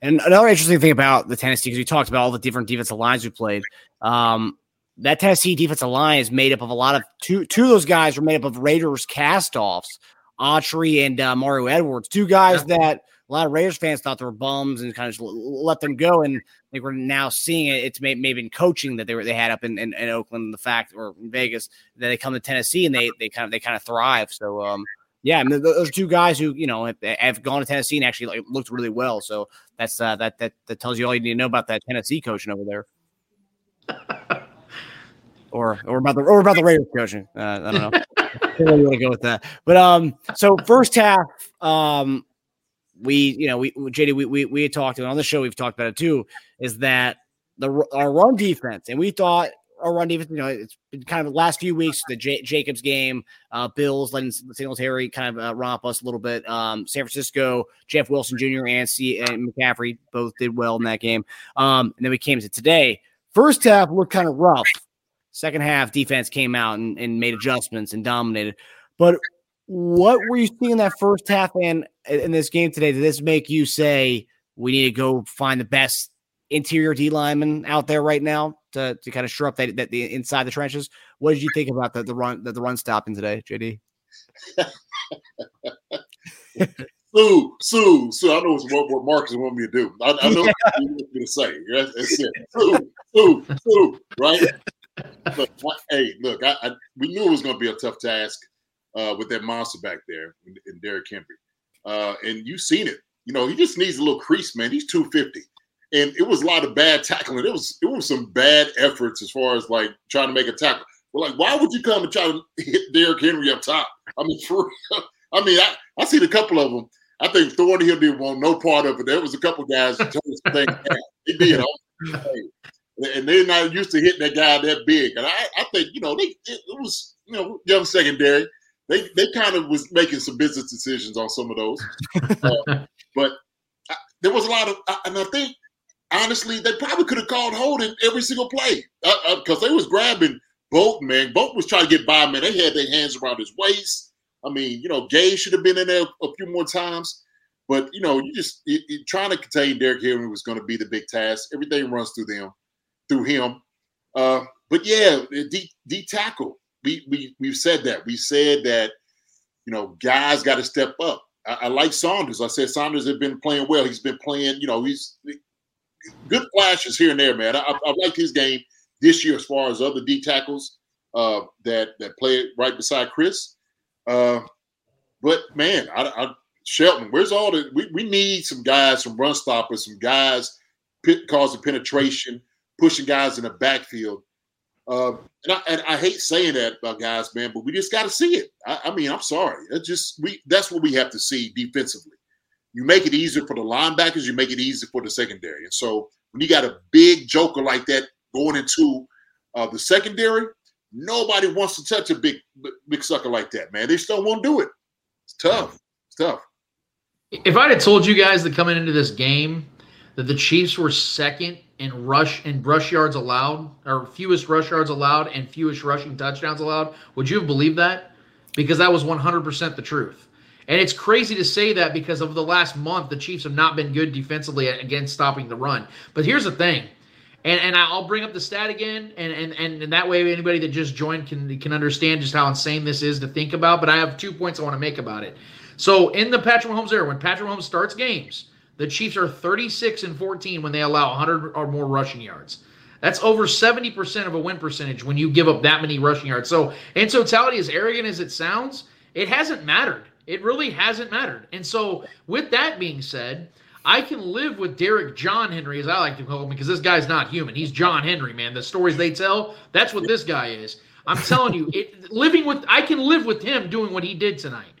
And another interesting thing about the Tennessee, because we talked about all the different defensive lines we played. Um, that Tennessee defensive line is made up of a lot of two. Two of those guys were made up of Raiders castoffs, Autry and uh, Mario Edwards, two guys yeah. that a lot of Raiders fans thought they were bums and kind of let them go. And I think we're now seeing it. It's maybe in coaching that they were they had up in, in, in, Oakland, the fact or Vegas that they come to Tennessee and they they kind of they kind of thrive. So um, yeah, I mean, those two guys who you know have, have, gone to Tennessee and actually like, looked really well. So that's uh, that that that tells you all you need to know about that Tennessee coaching over there. (laughs) or or about the or about the Raiders coaching. Uh, I don't know. I don't want to go with that. But um, so first half, um, we, you know, we JD, we we we talked and on the show we've talked about it too, is that the our run defense, and we thought our run defense, you know, it's been kind of the last few weeks, the J- Jacobs game, uh, Bills letting Singletary kind of uh, romp us a little bit. Um, San Francisco, Jeff Wilson Jr. and C and McCaffrey both did well in that game. Um, and then we came to today. First half looked kind of rough. Second half, defense came out and, and made adjustments and dominated. But what were you seeing in that first half and in this game today? Did this make you say we need to go find the best interior D lineman out there right now to, to kind of shore up that, that the inside the trenches? What did you think about the, the run the, the run stopping today, JD? (laughs) Suh, Suh, Suh. I know what, what Marcus want me to do. I, I know yeah. (laughs) what you want me to say. That's, it. Suh, Suh, Suh, right? (laughs) look, hey, look, I, I, we knew it was going to be a tough task uh, with that monster back there in, Derrick Henry, uh, and you've seen it. You know, he just needs a little crease, man. He's two fifty, and it was a lot of bad tackling. It was it was some bad efforts as far as like trying to make a tackle. Well, like, why would you come and try to hit Derrick Henry up top? I mean, (laughs) for I mean, I I seen a couple of them. I think Thornhill didn't want no part of it. There was a couple guys that told us. He did. And they're not used to hitting that guy that big. And I, I think, you know, they it was, you know, young secondary. They they kind of was making some business decisions on some of those. (laughs) Uh, but I, there was a lot of, and I think honestly, they probably could have called holding every single play because uh, uh, they was grabbing Bolton, man. Bolton was trying to get by, man. They had their hands around his waist. I mean, you know, Gay should have been in there a few more times. But, you know, you just it, it, trying to contain Derrick Henry was going to be the big task. Everything runs through them, through him. Uh, but yeah, D, D tackle. We, we, we've said that. We said that, you know, guys got to step up. I, I, like Saunders. I said Saunders has been playing well. He's been playing, you know, he's good flashes here and there, man. I, I like his game this year as far as other D tackles uh, that that play right beside Chris. Uh, but man, I, I, Shelton, where's all the? We, we need some guys, some run stoppers, some guys pit, causing penetration, pushing guys in the backfield. Uh, and, I, and I hate saying that about guys, man, but we just got to see it. I, I mean, I'm sorry. It's just we. That's what we have to see defensively. You make it easier for the linebackers. You make it easier for the secondary. And so when you got a big joker like that going into uh, the secondary, nobody wants to touch a big big sucker like that, man. They still won't do it. It's tough. It's tough. If I'd have told you guys that coming into this game that the Chiefs were second in rush and rush yards allowed, or fewest rush yards allowed and fewest rushing touchdowns allowed, would you have believed that? Because that was 100% the truth. And it's crazy to say that because over the last month, the Chiefs have not been good defensively against stopping the run. But here's the thing and and I'll bring up the stat again, and and and, and that way anybody that just joined can can understand just how insane this is to think about. But I have two points I want to make about it. So in the Patrick Mahomes era, when Patrick Mahomes starts games, the Chiefs are 36 and 14 when they allow 100 or more rushing yards. That's over 70% of a win percentage when you give up that many rushing yards. So in totality, as arrogant as it sounds, it hasn't mattered. It really hasn't mattered. And so with that being said, I can live with Derrick John Henry, as I like to call him, because this guy's not human. He's John Henry, man. The stories they tell, that's what this guy is. I'm telling you, it, living with I can live with him doing what he did tonight.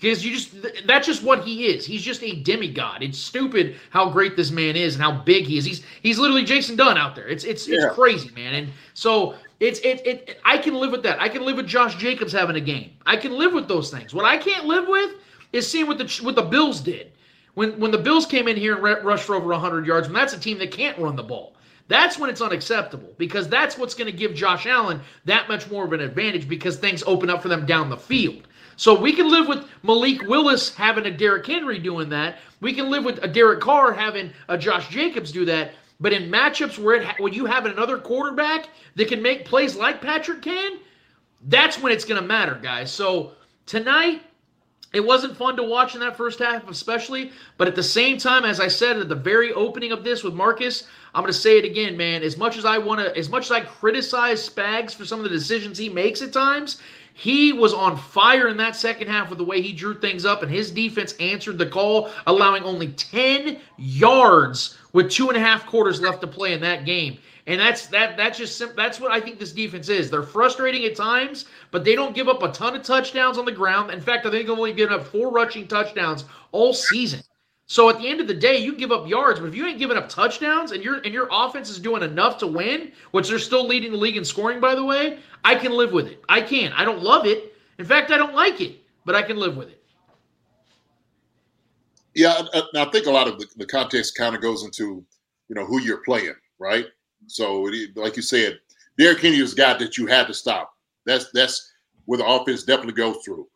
Because you just that's just what he is. He's just a demigod. It's stupid how great this man is and how big he is. He's he's literally Jason Dunn out there. It's it's yeah. it's crazy, man. And so it's it, it I can live with that. I can live with Josh Jacobs having a game. I can live with those things. What I can't live with is seeing what the what the Bills did. When when the Bills came in here and rushed for over 100 yards, when that's a team that can't run the ball. That's when it's unacceptable because that's what's going to give Josh Allen that much more of an advantage because things open up for them down the field. So we can live with Malik Willis having a Derrick Henry doing that. We can live with a Derek Carr having a Josh Jacobs do that. But in matchups where it, when you have another quarterback that can make plays like Patrick can, that's when it's going to matter, guys. So tonight, it wasn't fun to watch in that first half, especially. But at the same time, as I said at the very opening of this with Marcus, I'm going to say it again, man. As much as I want to, as much as I criticize Spags for some of the decisions he makes at times, he was on fire in that second half with the way he drew things up, and his defense answered the call, allowing only 10 yards with two and a half quarters left to play in that game. And that's that. That's just that's what I think this defense is. They're frustrating at times, but they don't give up a ton of touchdowns on the ground. In fact, I think they've only given up four rushing touchdowns all season. So at the end of the day, you give up yards, but if you ain't giving up touchdowns and your and your offense is doing enough to win, which they're still leading the league in scoring, by the way, I can live with it. I can. I don't love it. In fact, I don't like it, but I can live with it. Yeah, I, I think a lot of the, the context kind of goes into you know who you're playing, right? So, like you said, Derrick Henry is a guy that you had to stop. That's that's where the offense definitely goes through.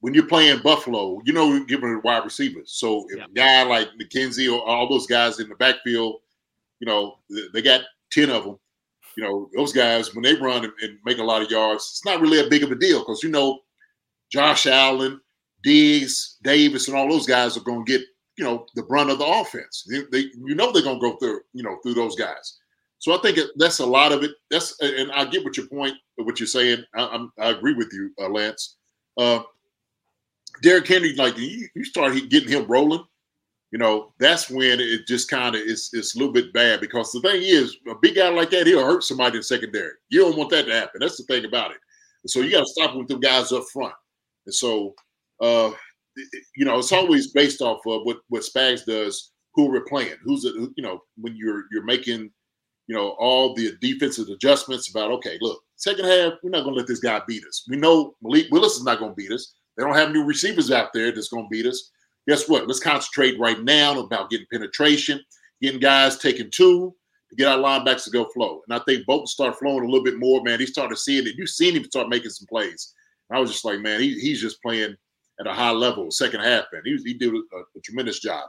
When you're playing Buffalo, you know you're giving it wide receivers. So if yeah. a guy like McKenzie or all those guys in the backfield, you know, they got 10 of them. You know, those guys, when they run and make a lot of yards, it's not really a big of a deal because, you know, Josh Allen, Diggs, Davis, and all those guys are going to get, you know, the brunt of the offense. They, they, you know they're going to go through, you know, through those guys. So I think that's a lot of it. That's and I get what your point, what you're saying. I, I'm, I agree with you, uh, Lance. Uh, Derrick Henry, like you, you start getting him rolling, you know, that's when it just kind of is it's a little bit bad because the thing is, a big guy like that, he'll hurt somebody in secondary. You don't want that to happen. That's the thing about it. And so you got to stop with them guys up front. And so, uh, you know, it's always based off of what what Spags does. Who we're playing? Who's it? You know, when you're you're making, you know, all the defensive adjustments about. Okay, look, second half, we're not going to let this guy beat us. We know Malik Willis is not going to beat us. They don't have new receivers out there that's going to beat us. Guess what? Let's concentrate right now about getting penetration, getting guys taking two to get our linebackers to go flow. And I think Bolton started flowing a little bit more, man. He started seeing it. You've seen him start making some plays. I was just like, man, he, he's just playing at a high level second half, man. He, he did a, a tremendous job.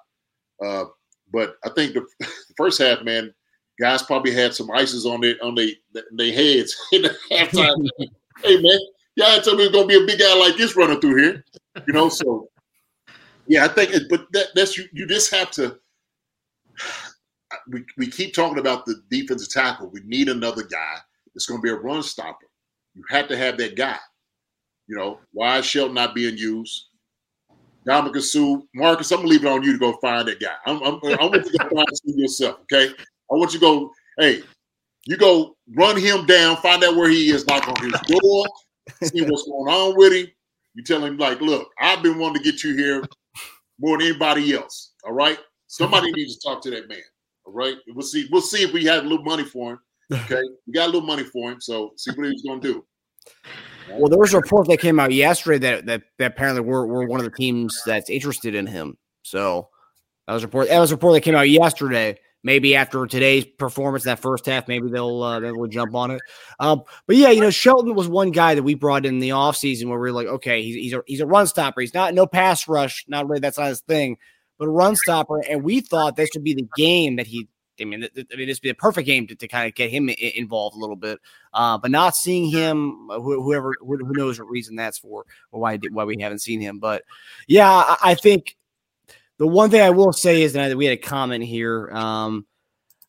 Uh, but I think the, the, (laughs) first half, man, guys probably had some ices on their on their their heads (laughs) in the halftime. (laughs) hey, man, y'all told me it's gonna be a big guy like this running through here, you know. So, yeah, I think, it, but that, that's you. You just have to. We, we keep talking about the defensive tackle. We need another guy that's to be a run stopper. You have to have that guy. You know, why Shelton not being used? Ndamukong Suh, Marcus, I'm gonna leave it on you to go find that guy. I'm, I'm, I want you to go find yourself, okay? I want you to go, hey, you go run him down, find out where he is, knock on his door, see what's going on with him. You tell him, like, look, I've been wanting to get you here more than anybody else. All right. Somebody (laughs) needs to talk to that man. All right. We'll see. We'll see if we have a little money for him. Okay. (laughs) We got a little money for him. So see what he's gonna do. Well, there was a report that came out yesterday that that, that apparently we're, we're one of the teams that's interested in him. So that was a report. That was a report that came out yesterday. Maybe after today's performance, that first half, maybe they'll uh, they'll jump on it. Um, but yeah, you know, Shelton was one guy that we brought in the offseason where we are like, okay, he's he's a, he's a run stopper. He's not no pass rush. Not really that's not his thing, but a run stopper. And we thought this would be the game that he I mean, I mean, this would be a perfect game to, to kind of get him involved a little bit. Uh, but not seeing him, uh, whoever, who knows what reason that's for, or why why we haven't seen him. But yeah, I, I think the one thing I will say is that we had a comment here. Um,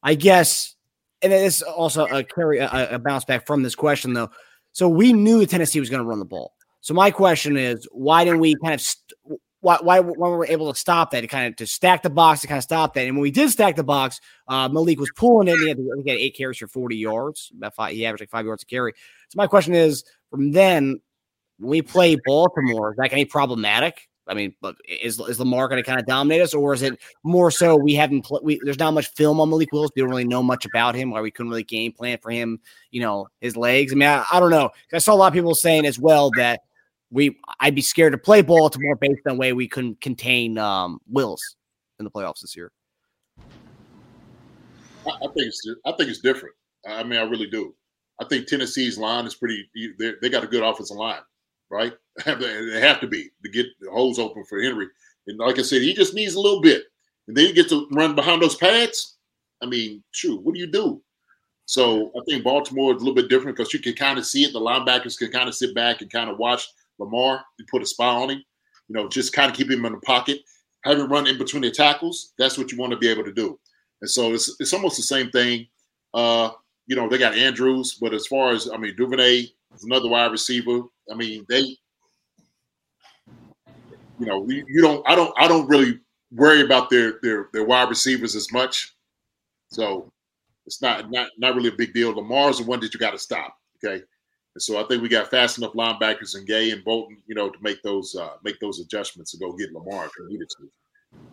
I guess, and it's also a carry a, a bounce back from this question though. So we knew Tennessee was going to run the ball. So my question is, why didn't we kind of st- why, why when we were able to stop that, to kind of to stack the box to kind of stop that. And when we did stack the box, uh, Malik was pulling it. He had, he had eight carries for 40 yards. About five, he averaged like five yards a carry. So my question is, from then, when we play Baltimore, is that going to be problematic? I mean, is is Lamar going to kind of dominate us, or is it more so we haven't pl- we, there's not much film on Malik Willis. We don't really know much about him, why we couldn't really game plan for him. You know, his legs. I mean, I, I don't know. I saw a lot of people saying as well that we I'd be scared to play Baltimore based on the way we couldn't contain um, Wills in the playoffs this year. I, I think it's I think it's different. I mean, I really do. I think Tennessee's line is pretty. They got a good offensive line, right? (laughs) they have to be to get the holes open for Henry. And like I said, he just needs a little bit, and then you get to run behind those pads. I mean, shoot, what do you do? So I think Baltimore is a little bit different because you can kind of see it. The linebackers can kind of sit back and kind of watch Lamar, you put a spy on him, you know, just kind of keep him in the pocket, have him run in between the tackles. That's what you want to be able to do. And so it's, it's almost the same thing. Uh, you know, they got Andrews, but as far as I mean, Duvernay another wide receiver. I mean, they, you know, you, don't, I don't, I don't really worry about their their their wide receivers as much. So it's not not not really a big deal. Lamar's the one that you got to stop. Okay, and so I think we got fast enough linebackers and Gay and Bolton, you know, to make those uh, make those adjustments to go get Lamar if needed to.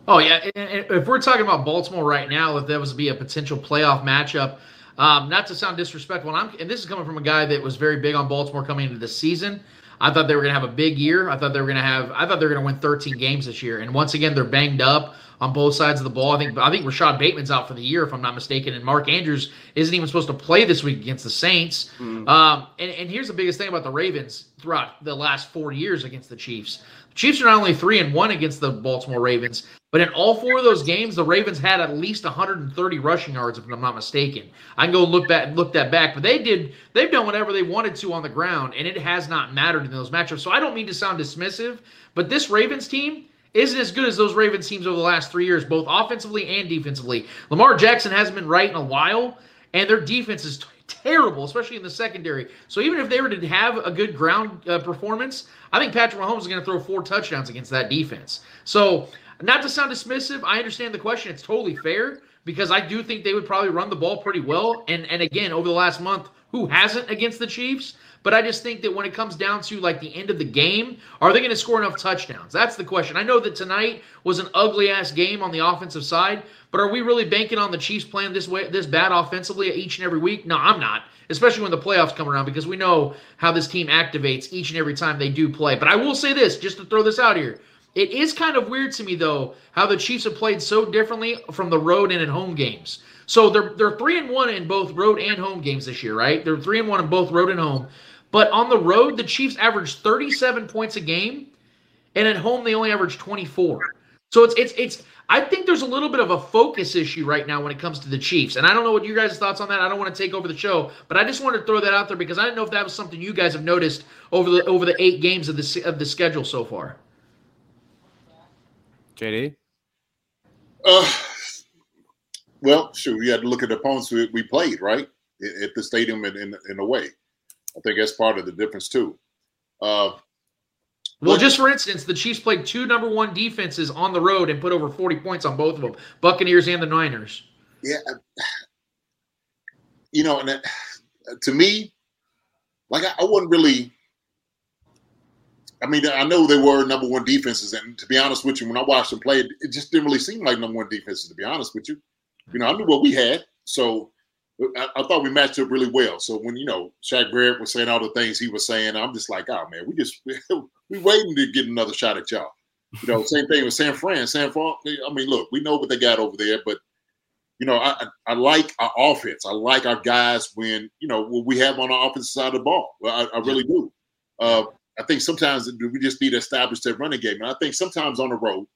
Oh yeah, if we're talking about Baltimore right now, if that was to be a potential playoff matchup, um, not to sound disrespectful, and, I'm, and this is coming from a guy that was very big on Baltimore coming into the season. I thought they were going to have a big year. I thought they were going to have. I thought they were going to win 13 games this year. And once again, they're banged up on both sides of the ball. I think I think Rashod Bateman's out for the year, if I'm not mistaken, and Mark Andrews isn't even supposed to play this week against the Saints. Mm. Um, and, and here's the biggest thing about the Ravens throughout the last four years against the Chiefs. The Chiefs are not only three and one against the Baltimore Ravens, but in all four of those games, the Ravens had at least 130 rushing yards, if I'm not mistaken. I can go look back, look that back, but they did. They've done whatever they wanted to on the ground, and it has not mattered in those matchups. So I don't mean to sound dismissive, but this Ravens team isn't as good as those Ravens teams over the last three years, both offensively and defensively. Lamar Jackson hasn't been right in a while. and their defense is terrible, especially in the secondary. So even if they were to have a good ground uh, performance, I think Patrick Mahomes is going to throw four touchdowns against that defense. So not to sound dismissive, I understand the question. It's totally fair because I do think they would probably run the ball pretty well. And and again, over the last month, who hasn't against the Chiefs? But I just think that when it comes down to like the end of the game, are they going to score enough touchdowns? That's the question. I know that tonight was an ugly ass game on the offensive side, but are we really banking on the Chiefs playing this way, this bad offensively each and every week? No, I'm not. Especially when the playoffs come around, because we know how this team activates each and every time they do play. But I will say this, just to throw this out here. It is kind of weird to me though how the Chiefs have played so differently from the road and at home games. So they're they're three and one in both road and home games this year, right? They're three and one in both road and home. But on the road, the Chiefs averaged 37 points a game, and at home they only average 24. So it's it's it's I think there's a little bit of a focus issue right now when it comes to the Chiefs. And I don't know what you guys' thoughts on that. I don't want to take over the show, but I just wanted to throw that out there because I didn't know if that was something you guys have noticed over the over the eight games of the of the schedule so far. JD. Uh, well, sure. We had to look at the opponents we, we played right at the stadium in, in in a way. I think that's part of the difference too. Uh, well, just for instance, the Chiefs played two number one defenses on the road and put over 40 points on both of them Buccaneers and the Niners. Yeah. You know, and that, to me, like I, I wouldn't really. I mean, I know they were number one defenses, and to be honest with you, when I watched them play, it, just didn't really seem like number one defenses. To be honest with you, you know, I knew what we had, so I, I, thought we matched up really well. So when you know Shaq Barrett was saying all the things he was saying, I'm just like, oh man, we just (laughs) we waiting to get another shot at y'all. You know, same thing with San Fran. San Fran. I mean, look, we know what they got over there, but you know, I I like our offense. I like our guys when you know what we have on the offensive side of the ball. I, I really do. Uh, I think sometimes we just need to establish that running game, and I think sometimes on the road,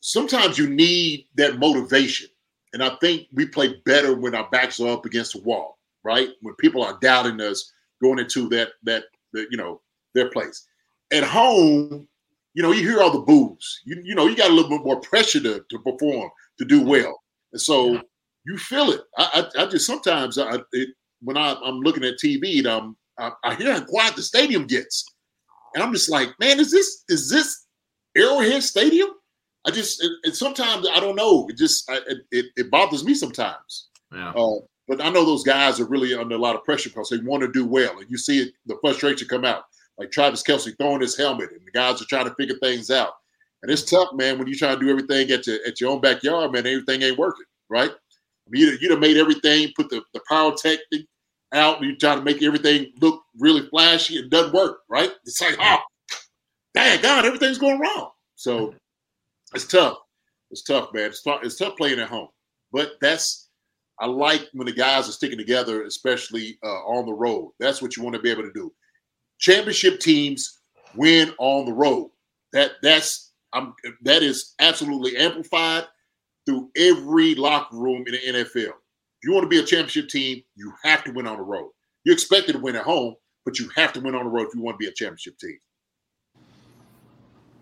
sometimes you need that motivation and I think we play better when our backs are up against the wall, right? When people are doubting us going into that that, that you know their place. At home, you know, you hear all the boos. You you know, you got a little bit more pressure to, to perform to do well, and so you feel it. I I, I just sometimes I it, when I, I'm looking at TV, and I'm um, I, I hear how quiet the stadium gets, and I'm just like, man, is this is this Arrowhead Stadium? I just and sometimes I don't know. It just I, it it bothers me sometimes. Yeah. Uh, but I know those guys are really under a lot of pressure because they want to do well, and you see it, the frustration come out. Like Travis Kelce throwing his helmet, and the guys are trying to figure things out. And it's tough, man, when you try to do everything at your at your own backyard, man. Everything ain't working, right? I mean, you'd, you'd have made everything, put the the power tech out, and you try to make everything look really flashy. It doesn't work, right? It's like, oh, dang God, everything's going wrong. So it's tough. It's tough, man. It's tough. It's tough playing at home, but that's I like when the guys are sticking together, especially uh, on the road. That's what you want to be able to do. Championship teams win on the road. That that's I'm that is absolutely amplified through every locker room in the NFL. You want to be a championship team, you have to win on the road. You're expected to win at home, but you have to win on the road if you want to be a championship team.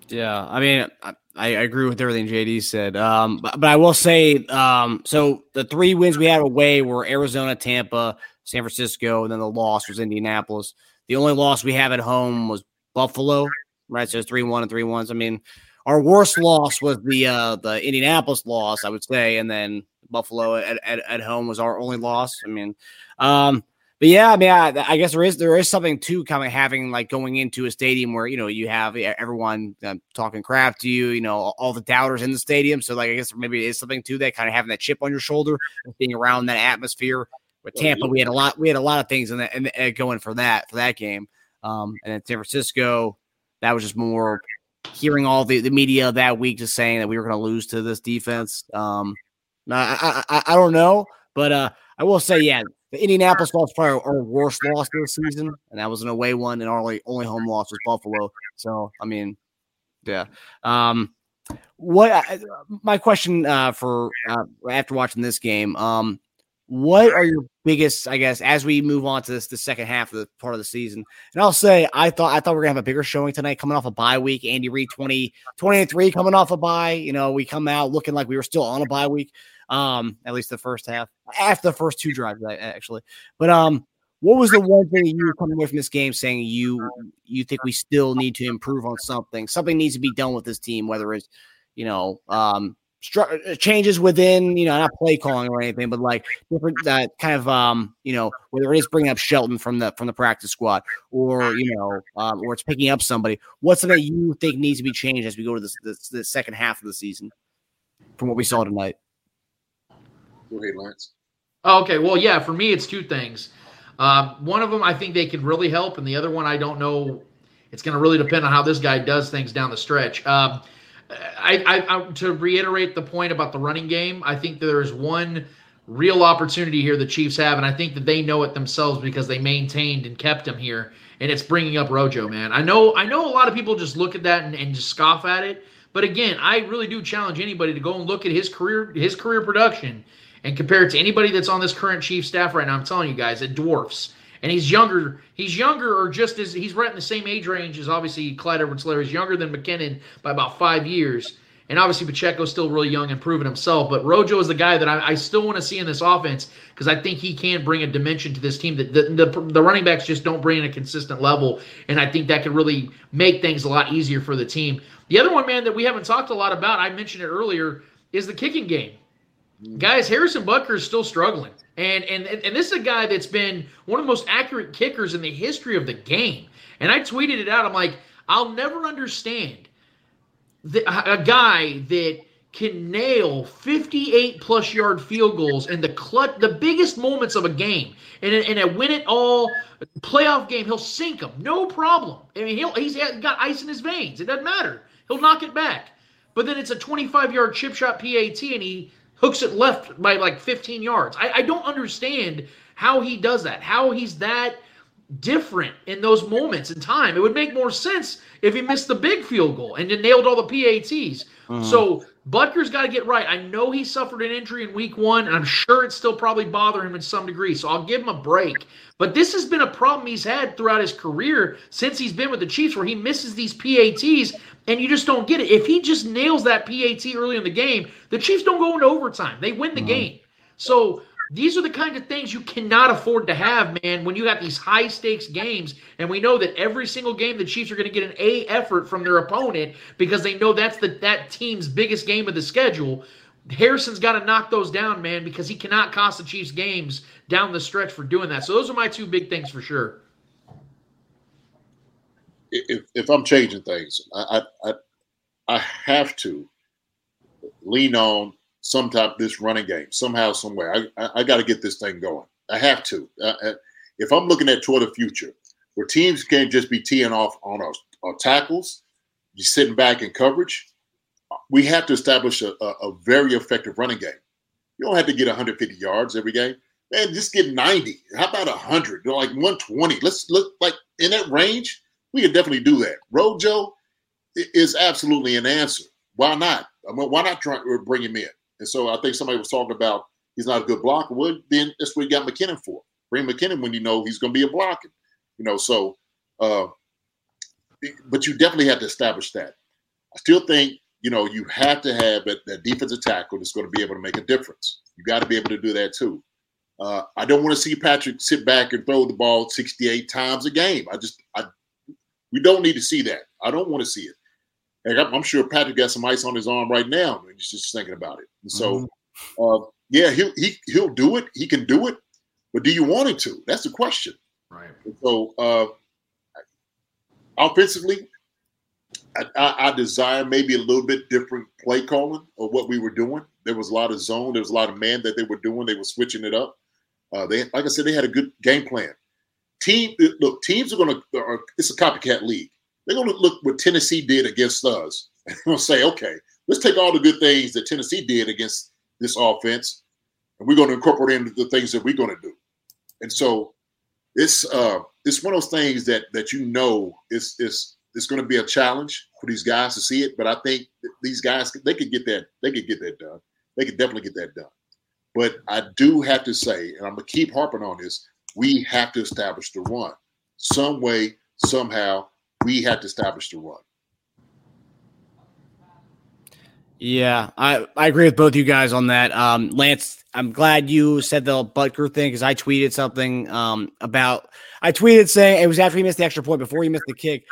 Yeah, I mean, I, I agree with everything JD said. Um, but, but I will say, um, so the three wins we had away were Arizona, Tampa, San Francisco, and then the loss was Indianapolis. The only loss we have at home was Buffalo, right? So three one and three ones. I mean, our worst loss was the uh, the Indianapolis loss, I would say, and then Buffalo at, at, at home was our only loss. I mean, um, but yeah, I mean, I, I, guess there is there is something to kind of having like going into a stadium where you know you have everyone uh, talking crap to you, you know, all the doubters in the stadium. So like, I guess maybe it is something to that kind of having that chip on your shoulder, being around that atmosphere. With Tampa, we had a lot we had a lot of things in that uh, going for that for that game. Um, and then San Francisco, that was just more hearing all the, the media that week just saying that we were going to lose to this defense. Um, I, I I don't know, but uh, I will say, yeah, the Indianapolis loss probably our worst loss this season, and that was an away one, and our only, only home loss was Buffalo. So, I mean, yeah. Um, what my question uh, for uh, after watching this game, um, what are your biggest, I guess, as we move on to this the second half of the part of the season? And I'll say I thought I thought we are gonna have a bigger showing tonight coming off a bye week. Andy Reid 20, 23 coming off a bye. You know, we come out looking like we were still on a bye week. Um, at least the first half, after the first two drives, actually. But um, what was the one thing you were coming away from this game saying you you think we still need to improve on something? Something needs to be done with this team, whether it's you know um, stru- uh, changes within you know not play calling or anything, but like different that uh, kind of um, you know whether it is bringing up Shelton from the from the practice squad or you know um, or it's picking up somebody. What's something that you think needs to be changed as we go to this, this the second half of the season from what we saw tonight? Go ahead, Lance. Okay, well, yeah, for me, it's two things. Uh, one of them I think they could really help, and the other one I don't know. It's going to really depend on how this guy does things down the stretch. Um, I, I, I, to reiterate the point about the running game, I think there is one real opportunity here the Chiefs have, and I think that they know it themselves because they maintained and kept him here. And it's bringing up Rojo, man. I know, I know, a lot of people just look at that and, and just scoff at it. But again, I really do challenge anybody to go and look at his career, his career production, and compare it to anybody that's on this current chief staff right now. I'm telling you guys, it dwarfs. And he's younger. He's younger, or just as he's right in the same age range as obviously Clyde Edwards-Helaire. He's younger than McKinnon by about five years. And obviously Pacheco's still really young and proving himself. But Rojo is the guy that I, I still want to see in this offense because I think he can bring a dimension to this team that the, the, the running backs just don't bring in a consistent level. And I think that could really make things a lot easier for the team. The other one, man, that we haven't talked a lot about, I mentioned it earlier, is the kicking game. Guys, Harrison Butker is still struggling. And, and and this is a guy that's been one of the most accurate kickers in the history of the game. And I tweeted it out. I'm like, I'll never understand the, a guy that can nail 58 plus yard field goals in the clutch, the biggest moments of a game, and in a win it all playoff game, he'll sink them, no problem. I mean, he'll he's got ice in his veins. It doesn't matter. He'll knock it back. But then it's a 25 yard chip shot PAT, and he hooks it left by like 15 yards. I, I don't understand how he does that, how he's that different in those moments in time. It would make more sense if he missed the big field goal and then nailed all the PATs. Mm-hmm. So Butker's got to get right. I know he suffered an injury in week one, and I'm sure it's still probably bothering him in some degree. So I'll give him a break. But this has been a problem he's had throughout his career since he's been with the Chiefs, where he misses these PATs and you just don't get it. If he just nails that PAT early in the game, the Chiefs don't go into overtime. They win the mm-hmm. game. So these are the kind of things you cannot afford to have, man, when you got these high stakes games. And we know that every single game the Chiefs are going to get an A effort from their opponent because they know that's the that team's biggest game of the schedule. Harrison's got to knock those down, man, because he cannot cost the Chiefs games down the stretch for doing that. So those are my two big things for sure if, if I'm changing things, I, I I have to lean on some type of this running game somehow, somewhere. I I, I got to get this thing going. I have to. Uh, if I'm looking at toward the future, where teams can't just be teeing off on our, our tackles, you sitting back in coverage, we have to establish a, a, a, very effective running game. You don't have to get 150 yards every game. Man, just get 90. How about 100? Like 120. Let's look like in that range we could definitely do that. Rojo is absolutely an answer. Why not? I mean, why not try to bring him in? And so I think somebody was talking about he's not a good blocker. Well, then that's what you got McKinnon for. Bring McKinnon when you know he's going to be a blocker. You know, so uh, but you definitely have to establish that. I still think you know you have to have that, that defensive tackle that's going to be able to make a difference. You got to be able to do that too. Uh, I don't want to see Patrick sit back and throw the ball 68 times a game. I just I we don't need to see that. I don't want to see it. And I'm sure Patrick got some ice on his arm right now, and he's just thinking about it. And so, mm-hmm. uh, yeah, he'll he, he'll do it. He can do it, but do you want him to? That's the question. Right. And so, uh, offensively, I, I, I, desire maybe a little bit different play calling of what we were doing. There was a lot of zone. There was a lot of man that they were doing. They were switching it up. Uh, they, like I said, they had a good game plan team look teams are going to it's a copycat league. They're going to look what tennessee did against us (laughs) and they're going to say okay let's take all the good things that tennessee did against this offense and we're going to incorporate into the things that we're going to do. And so it's uh it's one of those things that that you know is is it's going to be a challenge for these guys to see it but i think these guys they could get that they could get that done. They could definitely get that done. But I do have to say, and I'm gonna keep harping on this, we have to establish the run. Some way, somehow, we have to establish the run. Yeah, I, I agree with both you guys on that. Um, Lance, I'm glad you said the Butker thing because I tweeted something um, about I tweeted saying it was after he missed the extra point before he missed the kick.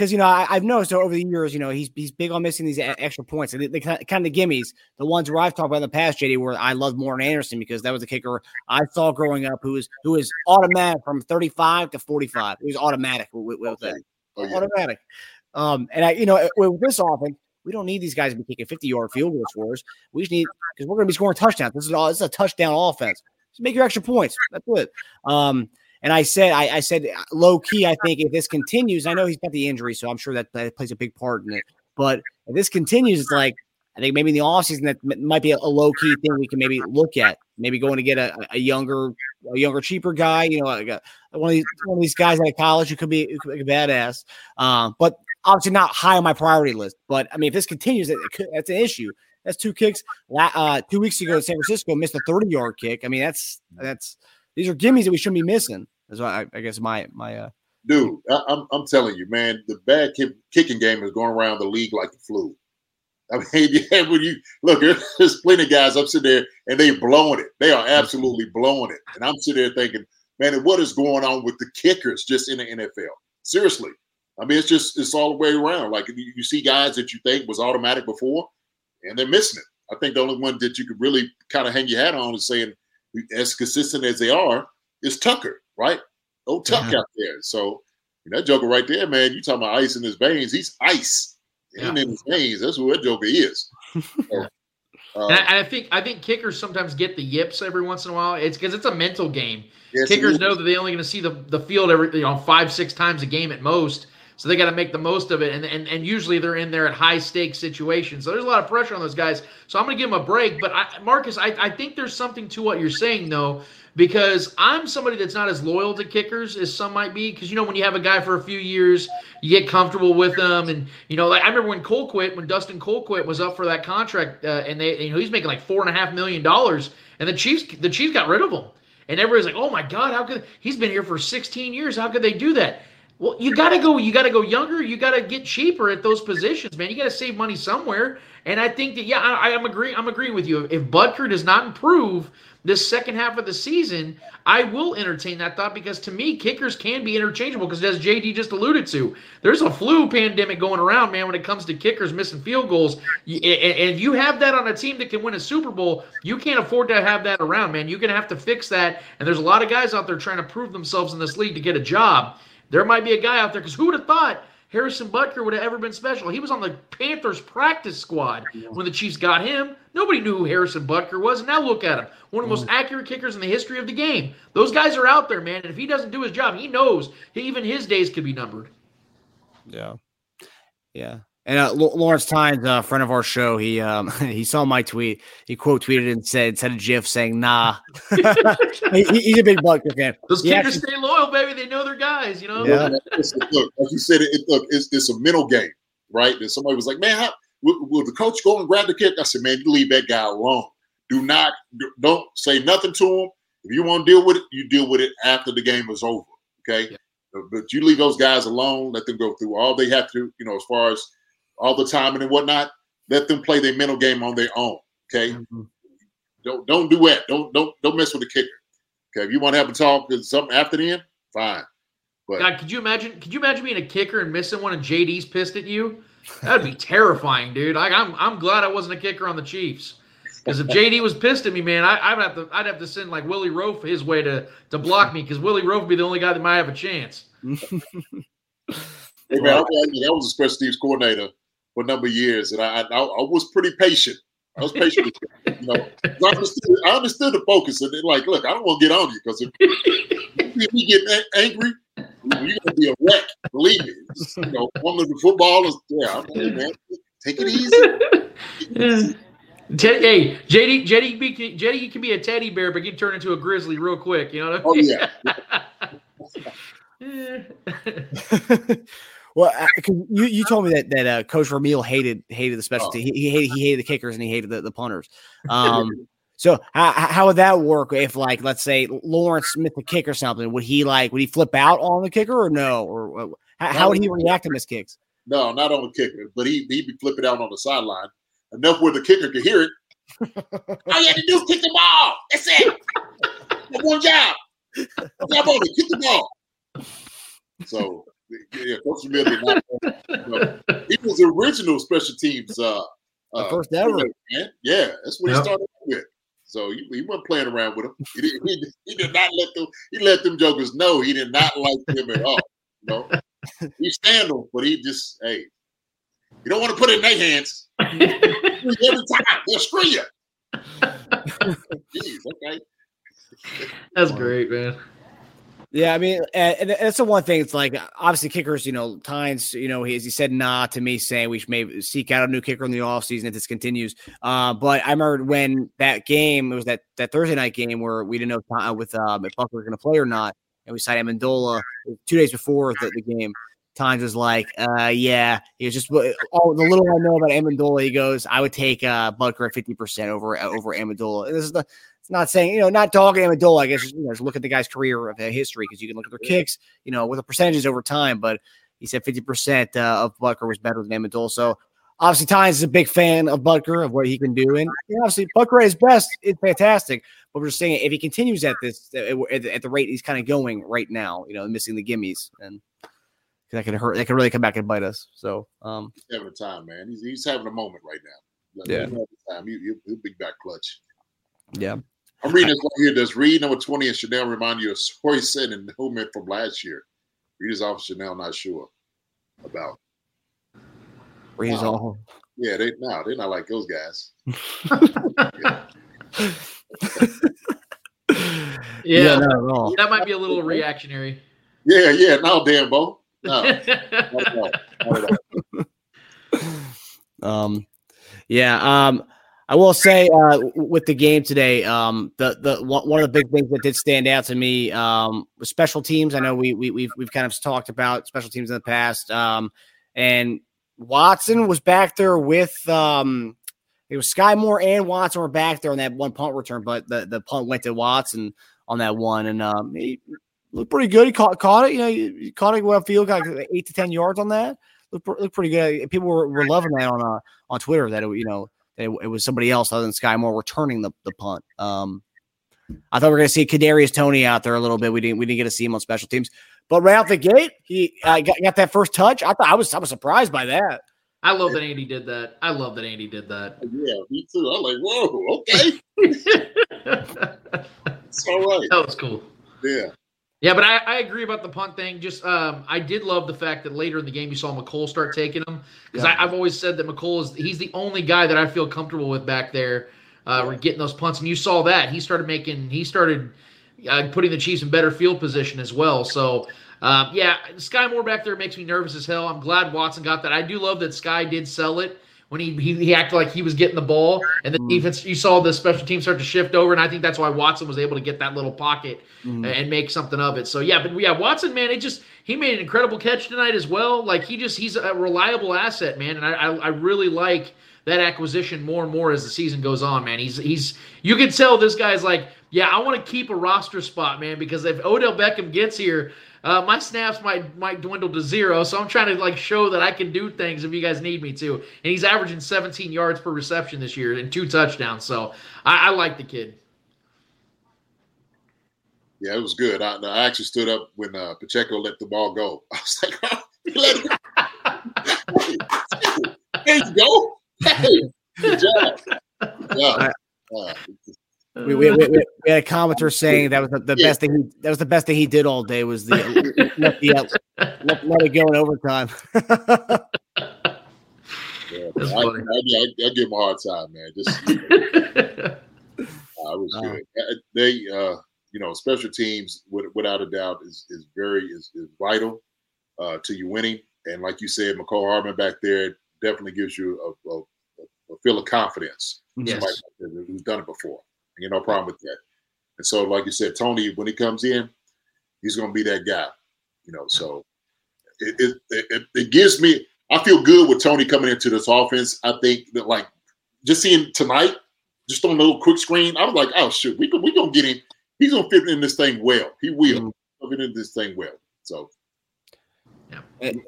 Because you know I, have noticed over the years, you know he's he's big on missing these extra points. They, they kind of the gimmies, the ones where I've talked about in the past, JD, where I love Morten Andersen because that was the kicker I saw growing up, who was who was automatic from 35 to 45. It was automatic with, with okay. that, oh, yeah. automatic. Um, and I, you know, with this offense, we don't need these guys to be kicking 50 yard field goals for us. We just need because we're going to be scoring touchdowns. This is all. This is a touchdown offense. Just make your extra points. That's it. Um, and I said, I, I, said, uh, low key. I think if this continues, I know he's got the injury, so I'm sure that, that plays a big part in it. But if this continues, it's like I think maybe in the offseason that might be a, low key thing we can maybe look at. Maybe going to get a, a younger, a younger, cheaper guy. You know, like a, one of these one of these guys out of college who could be, could be a badass. Um, but obviously not high on my priority list. But I mean, if this continues, it, it could, that's an issue. That's two kicks. Uh, two weeks ago, San Francisco missed a 30 yard kick. I mean, that's that's these are gimmies that we shouldn't be missing. That's why I, I guess my my uh dude, I, I'm I'm telling you, man, the bad kick, kicking game is going around the league like the flu. I mean, (laughs) yeah, when you look, (laughs) there's plenty of guys up sitting there and they blowing it. They are absolutely blowing it. And I'm sitting there thinking, man, what is going on with the kickers just in the NFL? Seriously. I mean, it's just it's all the way around. Like you, you see guys that you think was automatic before, and they're missing it. I think the only one that you could really kind of hang your hat on is saying, as consistent as they are, is Tucker, right? Oh, Tuck yeah. out there. So that Joker right there, man. You talking about ice in his veins? He's ice. Yeah. in his veins. That's who that Joker is. (laughs) So, uh, and, I, and, I, think I think kickers sometimes get the yips every once in a while. It's because it's a mental game. Yes, kickers know that they're only going to see the, the field every you know five six times a game at most. So they got to make the most of it, and, and and usually they're in there at high stakes situations. So there's a lot of pressure on those guys. So I'm going to give them a break. But I, Marcus, I, I think there's something to what you're saying though, because I'm somebody that's not as loyal to kickers as some might be. Because you know when you have a guy for a few years, you get comfortable with them, and you know like I remember when Colquitt, when Dustin Colquitt was up for that contract, uh, and they you know he's making like four and a half million dollars, and the Chiefs the Chiefs got rid of him. And everybody's like, "Oh my God, how could he's been here for 16 years? How could they do that?" Well, you got to go. You got to go younger. You got to get cheaper at those positions, man. You got to save money somewhere. And I think that yeah, I, am agree. I'm agreeing with you. If Butker does not improve this second half of the season, I will entertain that thought because to me, kickers can be interchangeable. Because as JD just alluded to, there's a flu pandemic going around, man. When it comes to kickers missing field goals, and if you have that on a team that can win a Super Bowl, you can't afford to have that around, man. You're gonna have to fix that. And there's a lot of guys out there trying to prove themselves in this league to get a job. There might be a guy out there because who would have thought Harrison Butker would have ever been special? He was on the Panthers practice squad when the Chiefs got him. Nobody knew who Harrison Butker was. And now look at him. One of the most accurate kickers in the history of the game. Those guys are out there, man. And if he doesn't do his job, he knows even his days could be numbered. Yeah. Yeah. And uh, Lawrence Tynes, a uh, friend of our show, he um, (laughs) he saw my tweet. He quote tweeted and said, "Said a GIF saying, nah." (laughs) (laughs) he, he's a big Butker fan. Those he kickers actually, stay loyal, baby. They know their guys. You know. Yeah. look, like you said, it, look, it's, it's a mental game, right? And somebody was like, "Man, how, will, will, the coach go and grab the kick?" I said, "Man, you leave that guy alone. Do not, don't say nothing to him. If you want to deal with it, you deal with it after the game is over. Okay." Yeah. But you leave those guys alone. Let them go through all they have to, you know, as far as all the time and whatnot. Let them play their mental game on their own. Okay. Mm-hmm. Don't don't do that. Don't don't don't mess with the kicker. Okay. If you want to have a talk something after the end, fine. But God, could you imagine? Could you imagine being a kicker and missing one and JD's pissed at you? That'd be (laughs) terrifying, dude. Like I'm I'm glad I wasn't a kicker on the Chiefs. Because if JD was pissed at me, man, I, would have to I'd have to send like Willie Roaf his way to to block me because Willie Roaf would be the only guy that might have a chance. (laughs) hey man, I was a special teams coordinator for a number of years, and I, I, I was pretty patient. I was patient. you know, I understood, I understood the focus, and then like, look, I don't want to get on you because if, if we get angry, you're gonna be a wreck. Believe me. You know, one of the footballers. Yeah, hey, man, take it easy. Hey, JD, JD, JD, you can be a teddy bear, but you turn into a grizzly real quick. You know what I mean? Oh yeah. (laughs) (laughs) (laughs) Well, you, you told me that that uh, Coach Vermeil hated hated the specialty. He, he hated he hated the kickers and he hated the, the punters. (laughs) Um, So how, how would that work if, like, let's say Lawrence missed a kick or something? Would he like would he flip out on the kicker or no? Or uh, how, how would he react to missed kicks? No, not on the kicker, but he he'd be flipping out on the sideline enough where the kicker could hear it. (laughs) All you had to do is kick the ball. That's it. One job. Job on it. Kick the ball. So yeah, Coach Smith did not. You know, he was original special teams. Uh, The uh, first ever. man. Yeah, that's what Yep. he started with. So he, he wasn't playing around with them. He, did, he, he did not let them. He let them jokers know he did not like them at all. You know, he stand them, but he just hey, you don't want to put it in their hands every time. They'll screw you. Jeez, okay. That's great, man. Yeah, I mean, and, that's the one thing. It's like obviously kickers, you know, Tynes, you know, he, he said nah to me saying we maybe seek out a new kicker in the offseason if this continues. Uh, but I remember when that game, it was that that Thursday night game where we didn't know uh, with um, if Butker was going to play or not, and we signed Ammendola two days before the, the game. Tynes was like, uh, yeah, he was just all the little I know about Ammendola. He goes, I would take uh, Butker at fifty percent over over Ammendola. And this is the it's not saying, you know, not dogging Ammendola. I guess you know, just look at the guy's career of uh, history because you can look at their kicks, you know, with the percentages over time. But he said 50% uh, of Butker was better than Ammendola. So obviously, Tynes is a big fan of Butker, of what he can do. And you know, obviously, Butker at his best is fantastic. But we're just saying, if he continues at this, uh, at, the rate he's kind of going right now, you know, missing the gimmies, and that could hurt, that could really come back and bite us. So, um, He's having a time, man. He's, he's having a moment right now. Let- Yeah. let him a time. He, he'll be back clutch. Yeah. I'm reading this right here. Does Reed number 20 and Chanel remind you of Soyson and Newman from last year? Reed is off Chanel, not sure about. Reed's Wow. all. Yeah, they no, they're not like those guys. (laughs) Yeah, not at all. that might be a little reactionary. Yeah, yeah, no, damn, Bo. No, (laughs) not at all. Not at all. (laughs) Um, yeah. Um, I will say uh, with the game today, um, the the one of the big things that did stand out to me um, was special teams. I know we, we we've we've kind of talked about special teams in the past, um, and Watson was back there with um, it was Skyy Moore and Watson were back there on that one punt return, but the, the punt went to Watson on that one, and um, he looked pretty good. He caught caught it, you know, he, caught it well field, got eight to ten yards on that. Looked, looked pretty good. People were, were loving that on uh, on Twitter that it, you know it, it was somebody else other than Skyy Moore returning the, the punt. Um, I thought we were going to see Kadarius Toney out there a little bit. We didn't we didn't get to see him on special teams, but right out the gate, he uh, got, got that first touch. I thought I was I was surprised by that. I love that Andy did that. I love that Andy did that. Yeah, me too. I'm like, whoa, okay, that (laughs) it's all right. That was cool. Yeah, Yeah, but I, I agree about the punt thing. Just um, I did love the fact that later in the game you saw Mecole start taking them because Yeah. I've always said that Mecole is he's the only guy that I feel comfortable with back there. Uh, we're getting those punts, and you saw that he started making he started uh, putting the Chiefs in better field position as well. So um, yeah, Skyy Moore back there makes me nervous as hell. I'm glad Watson got that. I do love that Skyy did sell it when he, he he acted like he was getting the ball, and the Mm. defense. You saw the special team start to shift over, and I think that's why Watson was able to get that little pocket Mhm. and make something of it. So yeah, but yeah, Watson, man, it just he made an incredible catch tonight as well. Like he just he's a reliable asset, man, and I I, I really like that acquisition more and more as the season goes on, man. He's he's you can tell this guy's like, yeah, I want to keep a roster spot, man, because if Odell Beckham gets here. Uh, my snaps might might dwindle to zero, so I'm trying to like show that I can do things if you guys need me to. And he's averaging 17 yards per reception this year and two touchdowns, so I, I like the kid. yeah, it was good. I, I actually stood up when uh, Pacheco let the ball go. (laughs) I was like, oh, he let it go. (laughs) there you go. Hey, good job. (laughs) Good job. Uh, We, we, we, we had a commenter (laughs) saying that was the, the Yeah. best thing. He, that was the best thing he did all day was the let, the, uh, let, let it go in overtime. (laughs) yeah, That's I, funny. I, I, I give him a hard time, man. Just (laughs) Uh, it was good. Uh, They, uh, you know, special teams, without a doubt, is is very is, is vital uh, to you winning. And like you said, Mecole Hardman back there definitely gives you a, a, a feel of confidence. Yes. Somebody who's done it before. You no problem with that. And so, like you said, Toney, when he comes in, he's going to be that guy. You know, so it it, it it gives me. I feel good with Toney coming into this offense. I think that like just seeing tonight just on a little quick screen. I was like, oh shoot, we we gonna get him. He's gonna fit in this thing well. He will mm-hmm. fit in this thing well. So, yeah. And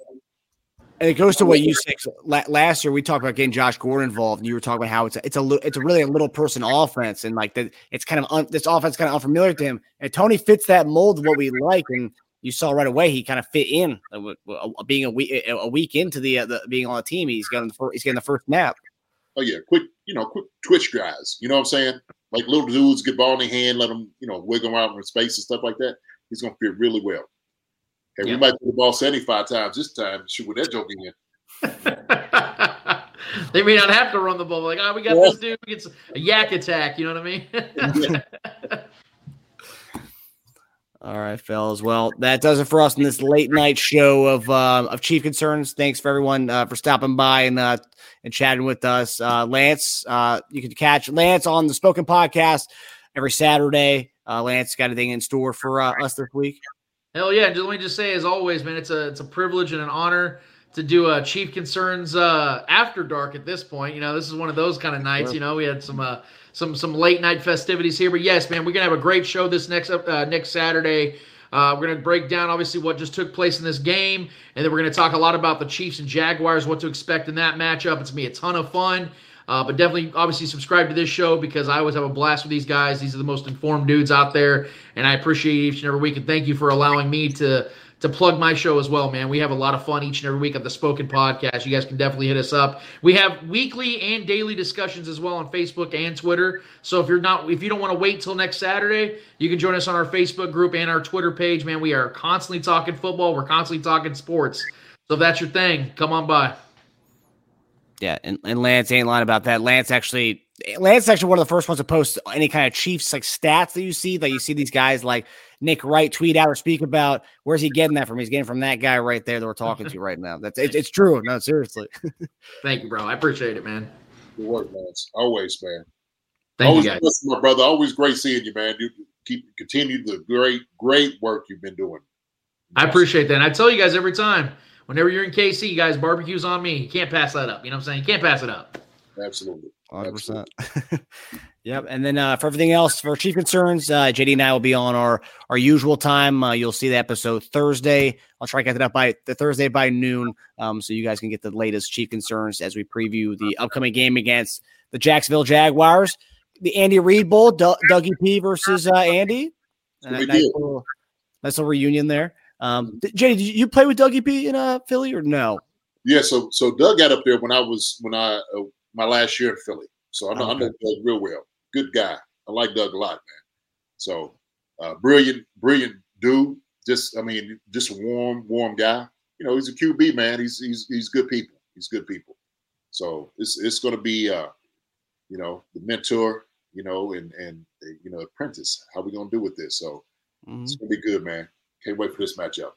it goes to what you (laughs) said last year. We talked about getting Josh Gordon involved, and you were talking about how it's a, it's a it's a really a little person offense, and like that it's kind of un, this offense kind of unfamiliar to him. And Toney fits that mold of what we like, and you saw right away he kind of fit in, uh, being a week a week into the, uh, the being on the team. He's getting the first, he's getting the first snap. Oh yeah, quick you know quick twitch guys. You know what I'm saying? Like little dudes get ball in their hand, let them you know wiggle around in space and stuff like that. He's gonna fit really well. Hey, yeah. we might do the ball 75 times this time. Shoot with that joke in. (laughs) they may not have to run the ball. Like, oh, we got yeah. this dude gets a yak attack. You know what I mean? (laughs) All right, fellas. Well, that does it for us in this late night show of uh, of Chief Concerns. Thanks for everyone uh, for stopping by and uh, and chatting with us. Uh, Lance, uh, you can catch Lance on the Spoken Podcast every Saturday. Uh, Lance got anything in store for us this week? Hell yeah! Just, let me just say, as always, man, it's a it's a privilege and an honor to do a Chief Concerns after dark. At this point, you know, this is one of those kind of nights. You know, we had some some some late night festivities here. But yes, man, we're gonna have a great show this next uh, next Saturday. Uh, we're going to break down obviously what just took place in this game, and then we're going to talk a lot about the Chiefs and Jaguars, what to expect in that matchup. It's going to be a ton of fun. Uh, but definitely, obviously, subscribe to this show because I always have a blast with these guys. These are the most informed dudes out there, and I appreciate each and every week. And thank you for allowing me to to plug my show as well, man. We have a lot of fun each and every week at the Spoken Podcast. You guys can definitely hit us up. We have weekly and daily discussions as well on Facebook and Twitter. So if you're not, if you don't want to wait till next Saturday, you can join us on our Facebook group and our Twitter page. Man, we are constantly talking football. We're constantly talking sports. So if that's your thing, come on by. Yeah, and, and Lance ain't lying about that. Lance actually Lance actually one of the first ones to post any kind of Chiefs like stats that you see. Like you see these guys like Nick Wright tweet out or speak about. Where's he getting that from? He's getting from that guy right there that we're talking to (laughs) right now. That's it, it's true. No, seriously. (laughs) Thank you, bro. I appreciate it, man. Good work, Lance. Always, man. Thank Always you, guys. my brother. Always great seeing you, man. You keep continue the great, great work you've been doing. I appreciate that. And I tell you guys every time, whenever you're in KC, you guys barbecues on me. You can't pass that up. You know what I'm saying? You can't pass it up. Absolutely. 100%. (laughs) yep. And then uh, for everything else, for chief concerns, uh, JD and I will be on our, our usual time. Uh, you'll see the episode Thursday. I'll try to get it up by the Thursday by noon um, so you guys can get the latest chief concerns as we preview the upcoming game against the Jacksonville Jaguars. The Andy Reid Bowl, D- Dougie P versus uh, Andy. nice, little, nice little reunion there. Um, JD, did you play with Dougie P in uh, Philly or no? Yeah, so so Doug got up there when I was when I uh, my last year in Philly. So I know, okay. I know Doug real well. Good guy. I like Doug a lot, man. So uh, brilliant, brilliant dude. Just, I mean, just a warm, warm guy. You know, he's a QB man. He's he's he's good people. He's good people. So it's it's going to be, uh, you know, the mentor, you know, and and you know, apprentice. How we going to do with this? So mm-hmm. it's going to be good, man. Can't wait for this matchup.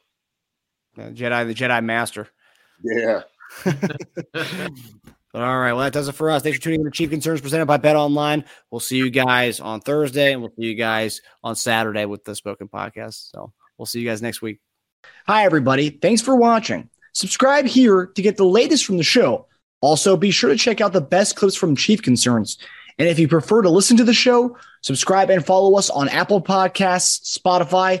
Jedi, the Jedi Master. Yeah. (laughs) all right, well, that does it for us. Thanks for tuning in to Chief Concerns presented by Bet Online. We'll see you guys on Thursday, and we'll see you guys on Saturday with the Spoken Podcast. So we'll see you guys next week. Hi, everybody. Thanks for watching. Subscribe here to get the latest from the show. Also, be sure to check out the best clips from Chief Concerns. And if you prefer to listen to the show, subscribe and follow us on Apple Podcasts, Spotify,